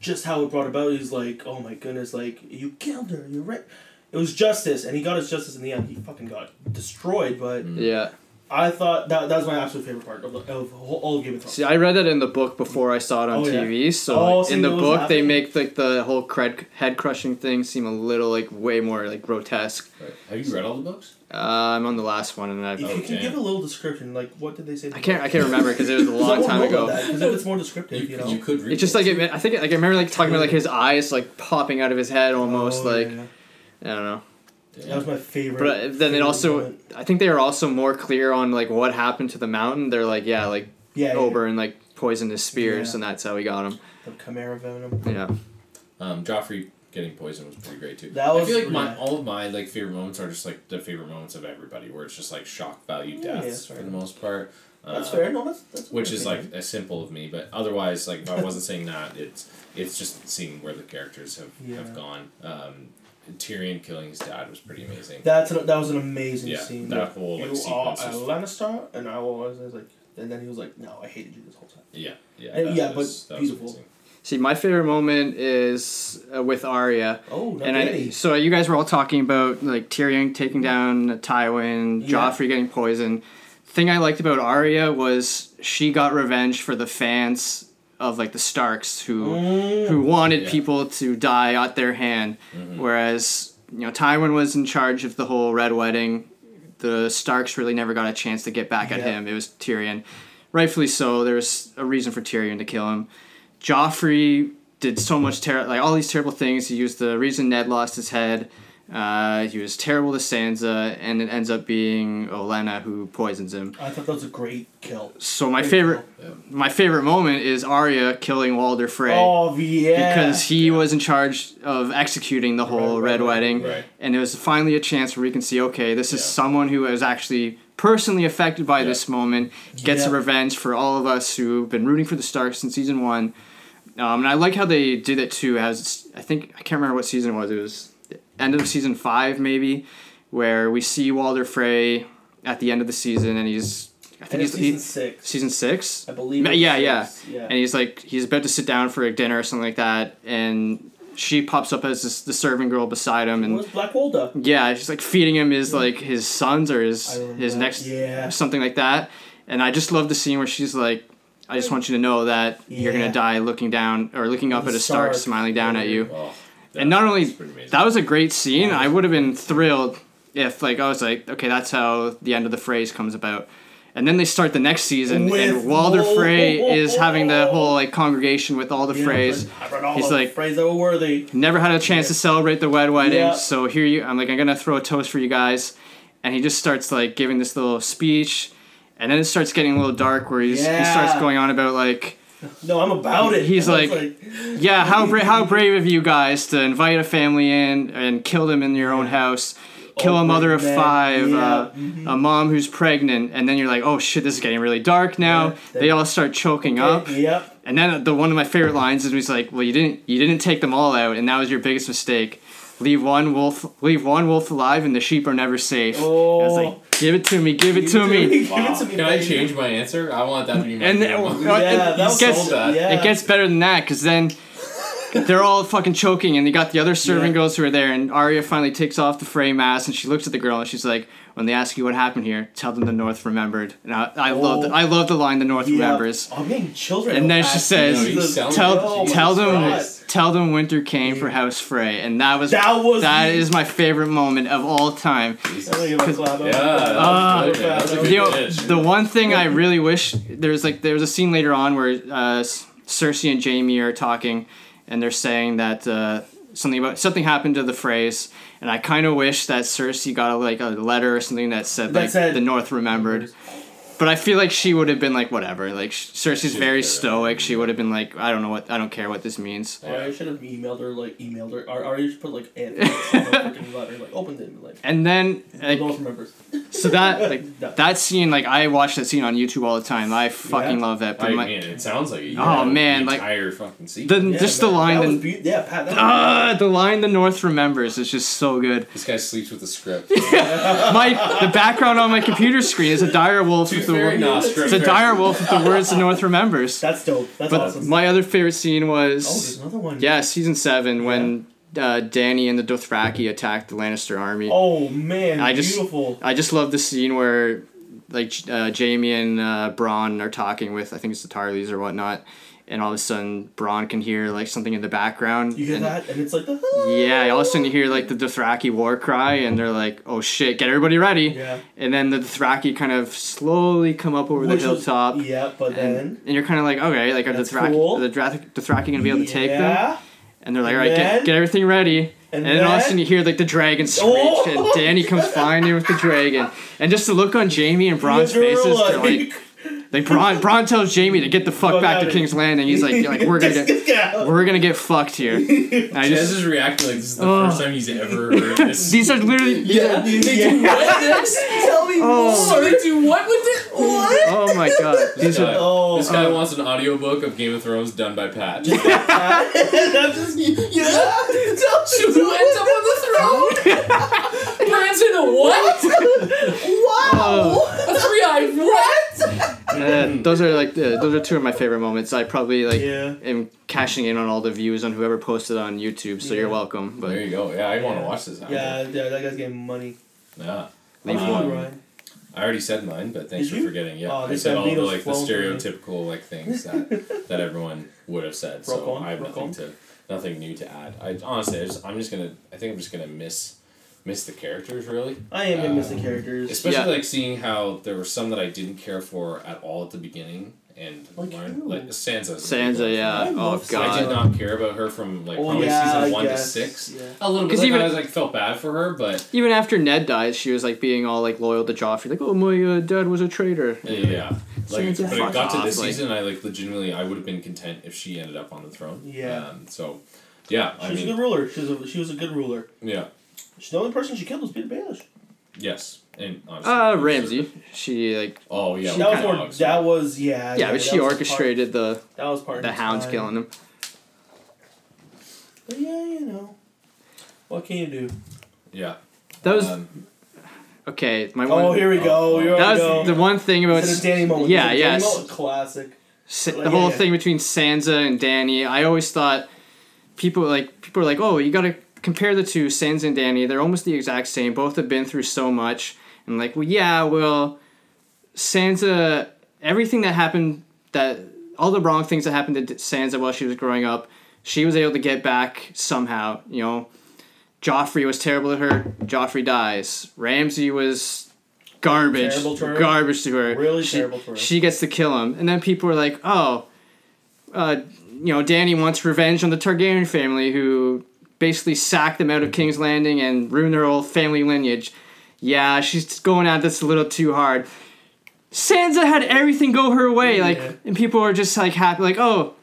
just how it brought about. He's like, oh my goodness, like you killed her. You're right. It was justice, and he got his justice in the end. He fucking got destroyed, but Yeah. I thought that that was my absolute favorite part of, the, of all of Game of Thrones. See, I read that in the book before I saw it on Oh, yeah. TV. So Oh, like, in the book, they make like the whole cred- head crushing thing seem a little like way more like grotesque. Right. Have you read all the books? Uh, I'm on the last one, and If I've, you Oh, can give a little description, like what did they say? I can't I can't remember because it was a long time ago. Because if it's more descriptive, you, know. you could read. It's just like it, I think like I remember like talking about like his eyes like popping out of his head almost Oh, like yeah. I don't know. Yeah. That was my favorite. But then it also moment. I think they are also more clear on like what happened to the mountain. They're like yeah like yeah, yeah, like poisoned his spears Yeah. and that's how he got him. the Chimera venom. Yeah. Um, Joffrey getting poisoned was pretty great too. That was- I feel like my yeah. all of my like favorite moments are just like the favorite moments of everybody, where it's just like shock value Yeah, yeah, deaths for the most part. That's Uh, fair. No, that's that's. Which is like a simple of me, but otherwise, like if I wasn't saying that, it's it's just seeing where the characters have, Yeah. have gone. Um, Tyrion killing his dad was pretty amazing. That's an, that was an amazing Yeah, scene. that whole, like, you sequence are a Lannister, and I was, I was like, and then he was like, "No, I hated you this whole time." Yeah, yeah, And- yeah, was, but beautiful. See, my favorite moment is uh, with Arya. Oh, no, and I, so you guys were all talking about like Tyrion taking down Tywin, Yeah. Joffrey getting poisoned. Thing I liked about Arya was she got revenge for the fans of like the Starks who Mm. who wanted Yeah. people to die at their hand, Mhm. whereas you know Tywin was in charge of the whole Red Wedding. The Starks really never got a chance to get back at Yeah. him. It was Tyrion, rightfully so. There was a reason for Tyrion to kill him. Joffrey did so much ter- like all these terrible things. He used the reason Ned lost his head. Uh, he was terrible to Sansa, and it ends up being Olenna who poisons him. I thought that was a great kill. So my Great favorite, kill. my favorite moment is Arya killing Walder Frey Oh yeah. because he was in charge of executing the whole Red Red, Wedding, Wedding, right. and it was finally a chance where we can see, okay, this is Yeah. someone who is actually personally affected by Yeah. this moment, gets Yeah. a revenge for all of us who've been rooting for the Starks since season one. Um, and I like how they did it too. As I think I can't remember what season it was. It was the end of season five, maybe, where we see Walder Frey at the end of the season, and he's I think he's season he- six. season six. I believe. Yeah, yeah. yeah. And he's like, he's about to sit down for a dinner or something like that, and she pops up as this, the serving girl beside him, and Black Walda. yeah, she's like feeding him his like his sons or his his that. next Yeah. something like that. And I just love the scene where she's like, I just want you to know that you're gonna die looking down or looking up The at a Stark, Stark. smiling down at you. Oh, And not only that's pretty amazing. that was a great scene. I would have been thrilled if like I was like, okay, that's how the end of the Freys comes about. And then they start the next season, With- and Walder Frey is having the whole like congregation with all the Yeah, Freys. but I read all He's like- Freys that were worthy. Never had a chance to celebrate the wed wedding, Yeah. so here you. I'm like, I'm gonna throw a toast for you guys, and he just starts like giving this little speech, and then it starts getting a little dark where he's, he starts going on about like, No, I'm about it. He's was like- yeah, how bra- how brave of you guys to invite a family in and kill them in your own house. Kill Oh, a mother of man, five, yeah, uh, mhm. a mom who's pregnant, and then you're like, oh shit, this is getting really dark now. Yeah, they all start choking up. Yep. And then the one of my favorite lines is he's like, "Well, you didn't you didn't take them all out, and that was your biggest mistake. Leave one wolf leave one wolf alive, and the sheep are never safe." Oh. I was like, "Give it to me, give it to me." Give it to me. Can I baby. change my answer? I want that to be my And then, well, Yeah, it, that gets sold that. Yeah. it gets better than that because then they're all fucking choking, and you got the other serving Yeah. girls who are there, and Arya finally takes off the Frey mask, and she looks at the girl, and she's like, "When they ask you what happened here, tell them the North remembered." And I, I love the, Oh. I love the line, "The North Yeah. remembers." I'm getting children. And then she says, No, tell Oh tell them God. tell them winter came for House Frey, and that was That was that is my favorite moment of all time. I'm gonna give a clap. Yeah, that Ah. was good, man. That's a good You know, the one thing I really wish there's like there was a scene later on where uh, Cersei and Jaime are talking, and they're saying that uh, something about something happened to the Freys, and I kind of wish that Cersei got a, like a letter or something that said That like said- the North remembered. But I feel like she would have been like whatever. Like Cersei's very stoic. She would have been like I don't know what I don't care what this means. Or I should have emailed her, like, emailed her. Or, or you should put, like, and freaking letter, like, opened it, and, like, And then like North remembers. so that like that scene like I watch that scene on YouTube all the time. I fucking Yeah. love that. But I my, mean, it sounds like it. Oh, Yeah, man, the like- entire fucking season. the Yeah, just the man, line That was the be- yeah, Pat. That was ah the line the North remembers is just so good. this guy sleeps with the script. My the background on my computer screen is a dire wolf with the fairy, wor- it's a dire wolf with the words the North remembers. That's dope. That's But awesome. my other favorite scene oh, there's was another one. yeah season seven when uh, Danny and the Dothraki attacked the Lannister army. Oh man, I just- beautiful. I just love the scene where like uh, Jaime and uh, Bronn are talking with I think it's the Tarleys or whatnot, and all of a sudden Bronn can hear like something in the background. You hear and, that, and it's like the. Yeah, all of a sudden you hear like the Dothraki war cry, and they're like, "Oh shit, get everybody ready!" Yeah. And then the Dothraki kind of slowly come up over Which the was- hilltop, Yeah, but and, then. and you're kind of like, "Okay, like are the Dothraki, cool. the Dothraki gonna be able to take them?" And they're like, "All right, then- get, get everything ready." And, And then all of a sudden you hear like the dragon screech, Oh! and Danny comes flying in with the dragon, and just the look on Jaime and Bronn's faces, they're like, like Bronn, Bronn tells Jaime to get the fuck Fuck back to outta King's Landing. He's like, like we're gonna get, get. we're gonna get fucked here. And I Jez just, is reacting like this is the first time he's ever heard this. these are literally, yeah, are- they do what next? Tell me Oh. So they do what with it? What? oh my god, these Guy- are. Oh. this guy uh. wants an audiobook of Game of Thrones done by Pat. That's just yeah. Who ends up on the throne? Bran's in a what? Wow. Uh. A three-eyed what? Uh, those are like the, those are two of my favorite moments. I probably like Yeah. am cashing in on all the views on whoever posted on YouTube. So you're Yeah. welcome. There you go. Yeah, I want to watch this. now. Yeah, yeah, that guy's getting money. Yeah. Leave Come one. Ryan. I already said mine, but thanks Did for you? forgetting. Yeah, Oh, I said all the like the flowing for me. stereotypical like things that that everyone would have said. Rock So on, I have nothing on. to nothing new to add. I honestly, I just, I'm just gonna. I think I'm just gonna miss miss the characters really. I am gonna miss the Um, characters. Especially Yeah. like seeing how there were some that I didn't care for at all at the beginning, and Like learn who? like Sansa. Sansa, yeah. I Oh love I did not care about her from like Oh, probably yeah, season one to six. yeah. A little bit. 'Cause Like, even- I was like felt bad for her, but Even after Ned died, she was like being all like loyal to Joffrey, like, "Oh, my uh, dad was a traitor." yeah. Like, Sansa, but it got to off, this like- season, I like legitimately, I would have been content if she ended up on the throne. Yeah. Um, so, yeah. She I was a good ruler. She was a, she was a good ruler. yeah. She, the only person she killed was Peter Baelish. Yes. And honestly, Uh, Ramsay. She like, Oh yeah. that was more. dogs. That was yeah. yeah, but she that was orchestrated the that was part. the of hounds time. killing him. But yeah, you know, what can you do? Yeah. That was Um, okay. My Oh, one. here we go. oh, Here we That go. was the one thing about Is it a Danny moment? Yeah, Is it Danny yes. Classic. Sa- Like, the yeah, whole yeah. thing between Sansa and Danny. I always thought people like people are like, oh, you gotta compare the two, Sansa and Danny. They're almost the exact same. Both have been through so much, and like, well, yeah, well, Sansa, everything that happened, that all the wrong things that happened to Sansa while she was growing up, she was able to get back somehow. You know, Joffrey was terrible to her. Joffrey dies. Ramsay was garbage, Terrible to her. garbage to her. Really she, terrible to her. She gets to kill him, and then people are like, "Oh, uh, you know, Danny wants revenge on the Targaryen family who basically sack them out of King's Landing and ruin their whole family lineage." Yeah, she's going at this a little too hard. Sansa had everything go her way, like, Yeah. and people are just like happy, like, "Oh,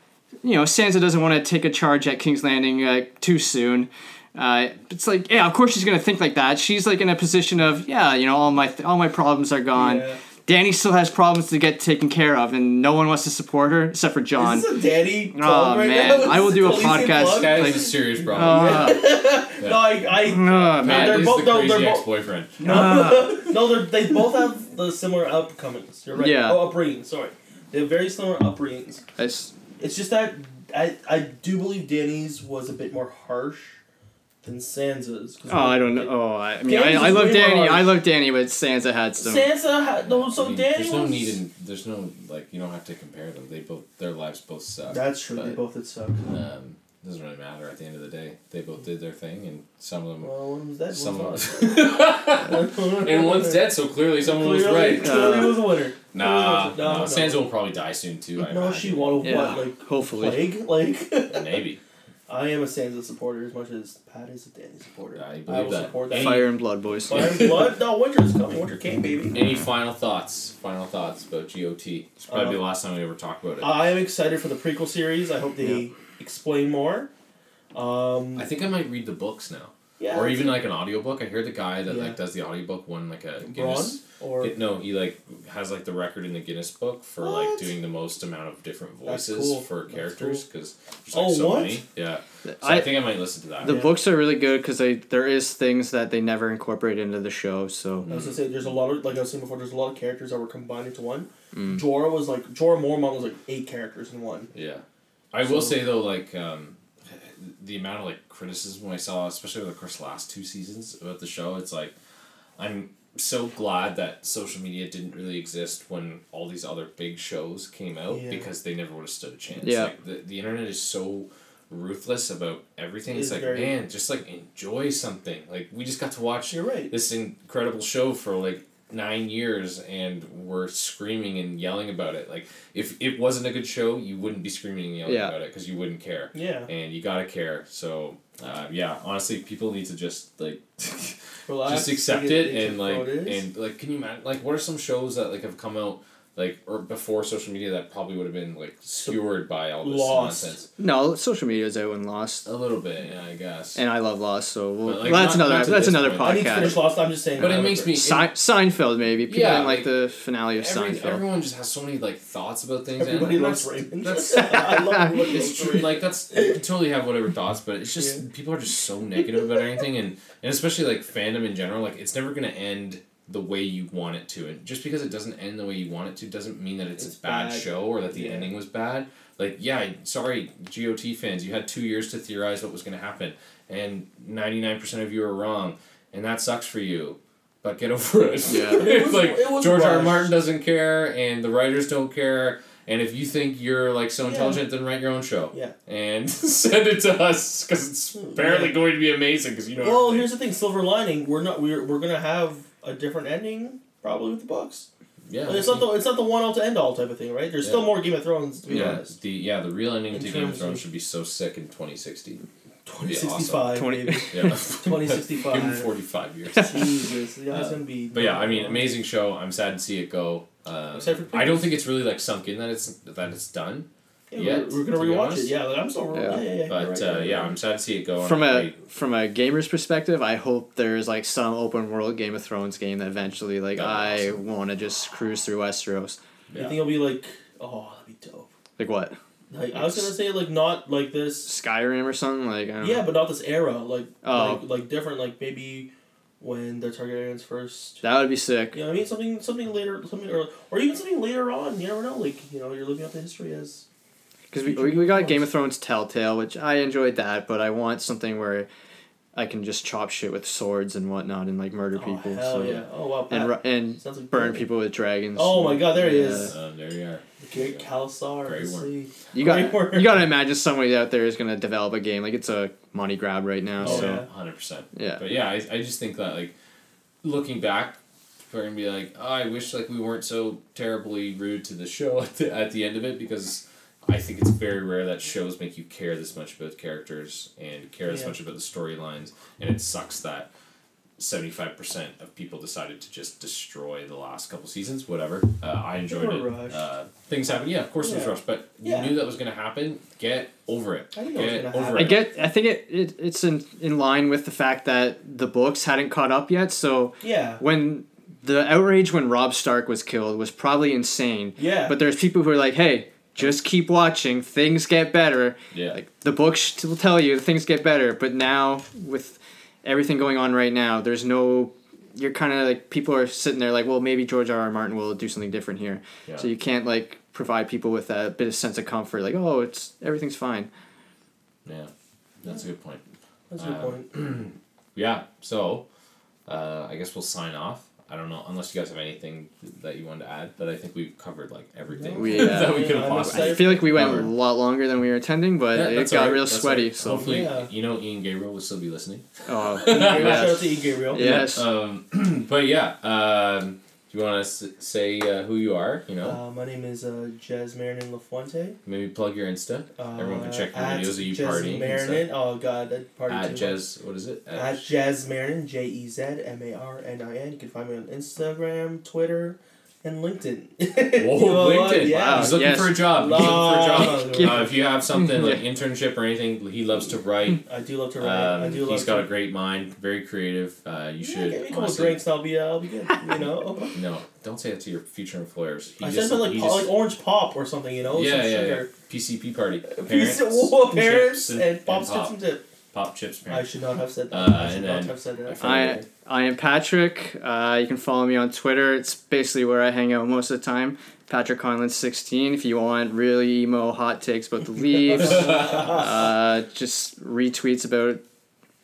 you know, Sansa doesn't want to take a charge at King's Landing uh, too soon." Uh, it's like, yeah, of course she's gonna think like that. She's like in a position of, yeah, you know, all my all my problems are gone. Yeah. Danny still has problems to get taken care of, and no one wants to support her except for Jon. Is this a Danny? Oh, plug right man. now? I will do a podcast. plug? That is Like- a serious problem. Uh, No, I, I oh, man. they're both- the no, they're both- ex-boyfriend. no, no, they're, they both have the similar upcomings. You're right. Yeah. Oh, upbringings. Sorry, they have very similar upbringings. It's- It's just that I I do believe Danny's was a bit more harsh than Sansa's. 'cause oh, I don't know. Oh, I, I mean, I, Danny's I is love way Danny. more- I love Danny, but Sansa had some. Sansa had no. So I mean, Danny there's no was. need in there's no like you don't have to compare them. They both their lives both suck. That's true. they both did suck. Um, doesn't really matter at the end of the day. They both did their thing, and some of them. Well, one was dead. Some one of was not. and one's dead, so clearly someone was Clearly, right. clearly Uh, was a winner. Nah, Clearly no, was- no, Sansa will probably die soon too. I know. No, imagine. she won. Yeah, What like hopefully. plague? Like Maybe. I am a Sansa supporter as much as Pat is a Danny supporter. I I believe will that. support that. Fire and blood, boys. Fire and blood? No, winter is coming. Winter came, baby. Any final thoughts? Final thoughts about GOT? It's probably Uh, the last time we ever talked about it. I am excited for the prequel series. I hope they explain more. Um, I think I might read the books now, yeah, or even like an audiobook. I hear the guy that Yeah. like does the audiobook won like a Braun Guinness. or It- no, he like has like the record in the Guinness book for like doing the most amount of different voices cool. for characters because there's like Oh, so what? many. Yeah, so I, I, think I might listen to that. the Yeah. books are really good because they there is things that they never incorporate into the show. So I was gonna say there's a lot of like I was saying before. There's a lot of characters that were combined into one. Mm. Jorah was like Jorah Mormont was like eight characters in one. Yeah, I will say though, like um, the amount of like criticism I saw, especially over the course of the last two seasons about the show, it's like I'm so glad that social media didn't really exist when all these other big shows came out Yeah. because they never would have stood a chance. Yeah. Like the, the internet is so ruthless about everything. It It's like, man, just like enjoy something. Like we just got to watch You're right. this incredible show for like nine years and we're screaming and yelling about it like if it wasn't a good show you wouldn't be screaming and yelling Yeah. about it because you wouldn't care Yeah. and you gotta care so uh, yeah honestly people need to just like Relax, just accept it and like what it is. and like can you imagine like what are some shows that like have come out like or before social media that probably would have been like skewered by all this Lost. nonsense no, social media is out and Lost, a little bit yeah i guess and I love Lost. So we'll, like, well, that's not- another not that's another point. I need to finish podcast. Lost. I'm just saying. But it makes don't me- Se- Seinfeld, maybe people Yeah, didn't like like, the finale of Every, Seinfeld. everyone just has so many like thoughts about things Everybody and loves that's- Raymond. that's I love everybody it's true. Like that's you can totally have whatever thoughts, but it's just Yeah. people are just so negative about anything, and and especially like fandom in general. Like it's never gonna end the way you want it to, and just because it doesn't end the way you want it to, doesn't mean that it's, It's a bad, bad. show or that the Yeah. ending was bad. Like yeah, sorry, GOT fans, you had two years to theorize what was gonna happen, and ninety nine percent of you are wrong, and that sucks for you. But get over it. Yeah. It was- like it George R. R. Martin doesn't care, and the writers don't care, And if you think you're like so Yeah. intelligent, then write your own show Yeah. and send it to us because it's hmm, apparently Yeah. going to be amazing. Because you know. Well, everything. here's the thing: silver lining. We're not. We're we're gonna have a different ending probably with the books. yeah. Like, it's not the it's not the one all to end all type of thing, right? There's still more Game of Thrones to be yeah, honest. the yeah the real ending In to Game of Thrones of- should be so sick in 2060. Twenty Yeah, sixty five, Twenty- maybe. Yeah. 2065. Give him 45 years. Jesus, the guy's Uh, gonna be. But yeah, I mean, amazing show. I'm sad to see it go. Uh, I don't think it's really like sunk in that it's that it's done. Yeah, yet, we're, we're gonna to be rewatch honest. it. Yeah, like I'm still. Yeah. Yeah, yeah, yeah. But right, uh, you're yeah. I'm sad to see it go. and From I- a from a gamer's perspective, I hope there's like some open world Game of Thrones game that eventually like That'd be I want to just cruise through Westeros. You Yeah. think it'll be like? Oh, that'd be dope. Like what? Like I was gonna say, like not like this. Skyrim or something? Like I don't Yeah, know. but not this era. Like Oh. like like different. Like maybe when the Targaryens first. that would be sick. You know, what I mean something something later, something or or even something later on. You never know. Like you know, you're looking up the history as. Because we, we, we got Game of Thrones Telltale, which I enjoyed that, but I want something where I can just chop shit with swords and whatnot and like murder Oh people. hell so yeah! Oh wow. and Pat. ru- and like burn Pat. people with dragons. Oh my God, there he Yeah. is. Uh, there you are. The Great Khalasar. Grey let's Worm. see. You got Great you got to imagine somebody out there is gonna develop a game like it's a money grab right now. Oh, so yeah. hundred percent. yeah. But yeah, I, I just think that like looking back, we're gonna be like, oh, I wish like we weren't so terribly rude to the show at the, at the end of it because I think it's very rare that shows make you care this much about characters and care this Yeah. much about the storylines, and it sucks that. 75% of people decided to just destroy the last couple seasons whatever uh, i enjoyed it uh, things happen yeah of course it was rushed but Yeah. you knew that was going to happen get over it I think it was get gonna over happen. I get. I think it, it it's in in line with the fact that the books hadn't caught up yet. So Yeah. when the outrage when Robb Stark was killed was probably insane. Yeah. But there's people who are like, hey, just keep watching. Things get better. yeah Like the books will tell you things get better. But now with everything going on right now, there's no. You're kind of like people are sitting there like, well, maybe George R. R. Martin will do something different here. Yeah. So you can't like provide people with a bit of sense of comfort, like, oh, it's everything's fine. yeah that's a good point That's a good Um, point. yeah so uh, i guess we'll sign off i don't know unless you guys have anything that you want to add but i think we've covered like everything We, uh, that we could have I'm possibly I feel like we went a lot longer than we were intending, but Yeah, it got alright, real that's sweaty. alright. So hopefully Yeah. you know ian gabriel will still be listening oh, Gabriel, Shout out yes. to E. Gabriel. yes. um, but yeah um, do you want to say uh, who you are you know Uh, my name is uh, Jez Marinan LaFuente. maybe plug your insta Uh, Everyone can check your videos of you Jez partying and Marinan. Oh god, that party at too much. jez what is it At Jez Marinan, J E Z M A R N I N. You can find me on Instagram, Twitter, and LinkedIn. Whoa, You know what? LinkedIn! Yeah. He's looking Yes. for a job. He's looking for a job. Uh, if you have something like internship or anything, he loves to write. I do love to write. I Um, do love he's got to. a great mind, very creative. Uh, you yeah, should give me a couple honestly- drinks, I'll be, uh, I'll be good. You know. No, don't say that to your future employers. He I just, said something he like, just- like orange pop or something, you know. yeah, some yeah, yeah. sugar. PCP party. Parents, of whoa, parents and, and, pops pop, tips and tip. Pop chips. I should not have said that. Uh, I should not have said that. I I am Patrick. Uh, you can follow me on Twitter. It's basically where I hang out most of the time. Patrick Conlon sixteen. If you want really emo hot takes about the Leafs, uh, just retweets about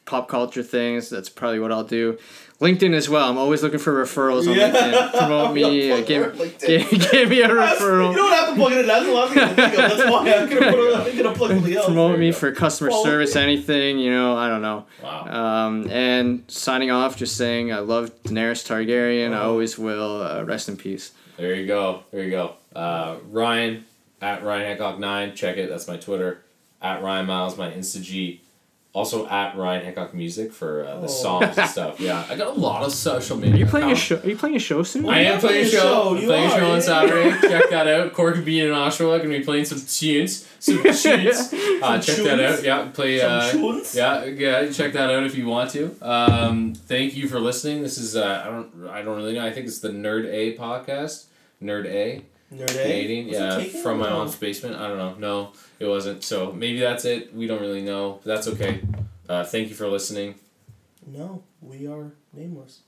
pop culture things. That's probably what I'll do. LinkedIn as well. I'm always looking for referrals on Yeah. LinkedIn. Promote me. Uh, give, give, give me a referral. You don't have to plug it in. That's the last thing I think of. That's why I'm. A, I'm gonna plug something else. Promote There me for customer Follow service, me. anything, you know, I don't know. Wow. Um, and signing off, just saying I love Daenerys Targaryen. I Oh. always will. Uh, rest in peace. There you go. There you go. Uh, Ryan at Ryan Hancock nine. Check it. That's my Twitter. At Ryan Miles, my Insta G. Also at Ryan Hancock Music for uh, the Oh. songs and stuff. Yeah, I got a lot of social media. Are you playing a show? Are you playing a show soon? I am playing a show. show, I'm you playing a are, show on yeah. Saturday. check that out. Cork being in Oshawa. Gonna be playing some tunes. Some tunes. Uh, check that out. Yeah, play. Some Uh, tunes? yeah, yeah. Check that out if you want to. Um, thank you for listening. This is uh, I don't I don't really know. I think it's the Nerd A podcast. Nerd A. Nerd? Canadian, yeah, from my mom's basement. I don't know. No, it wasn't. So maybe that's it. We don't really know. But that's okay. Uh, thank you for listening. No, we are nameless.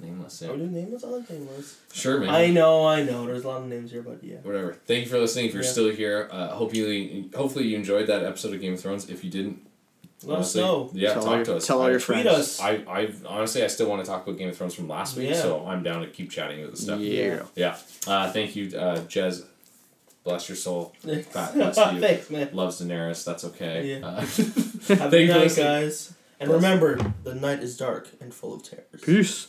Nameless. Are Yeah. we nameless? I like nameless. Sure, man. I know, I know. There's a lot of names here, but yeah. whatever. Thank you for listening. If you're Yeah. still here, uh, hope you hopefully you enjoyed that episode of Game of Thrones. If you didn't, Let honestly, us know. Yeah, tell talk your, to us. Tell all I, your Tweet friends. us. I, I honestly, I still want to talk about Game of Thrones from last week, Yeah. so I'm down to keep chatting with the stuff. Yeah. Yeah. Uh, thank you, uh, Jez. bless your soul. God bless you. Thanks, man. Loves Daenerys. That's okay. Yeah. Uh, Have a Thank good you night, guys. And Bless. remember, the night is dark and full of terrors. Peace.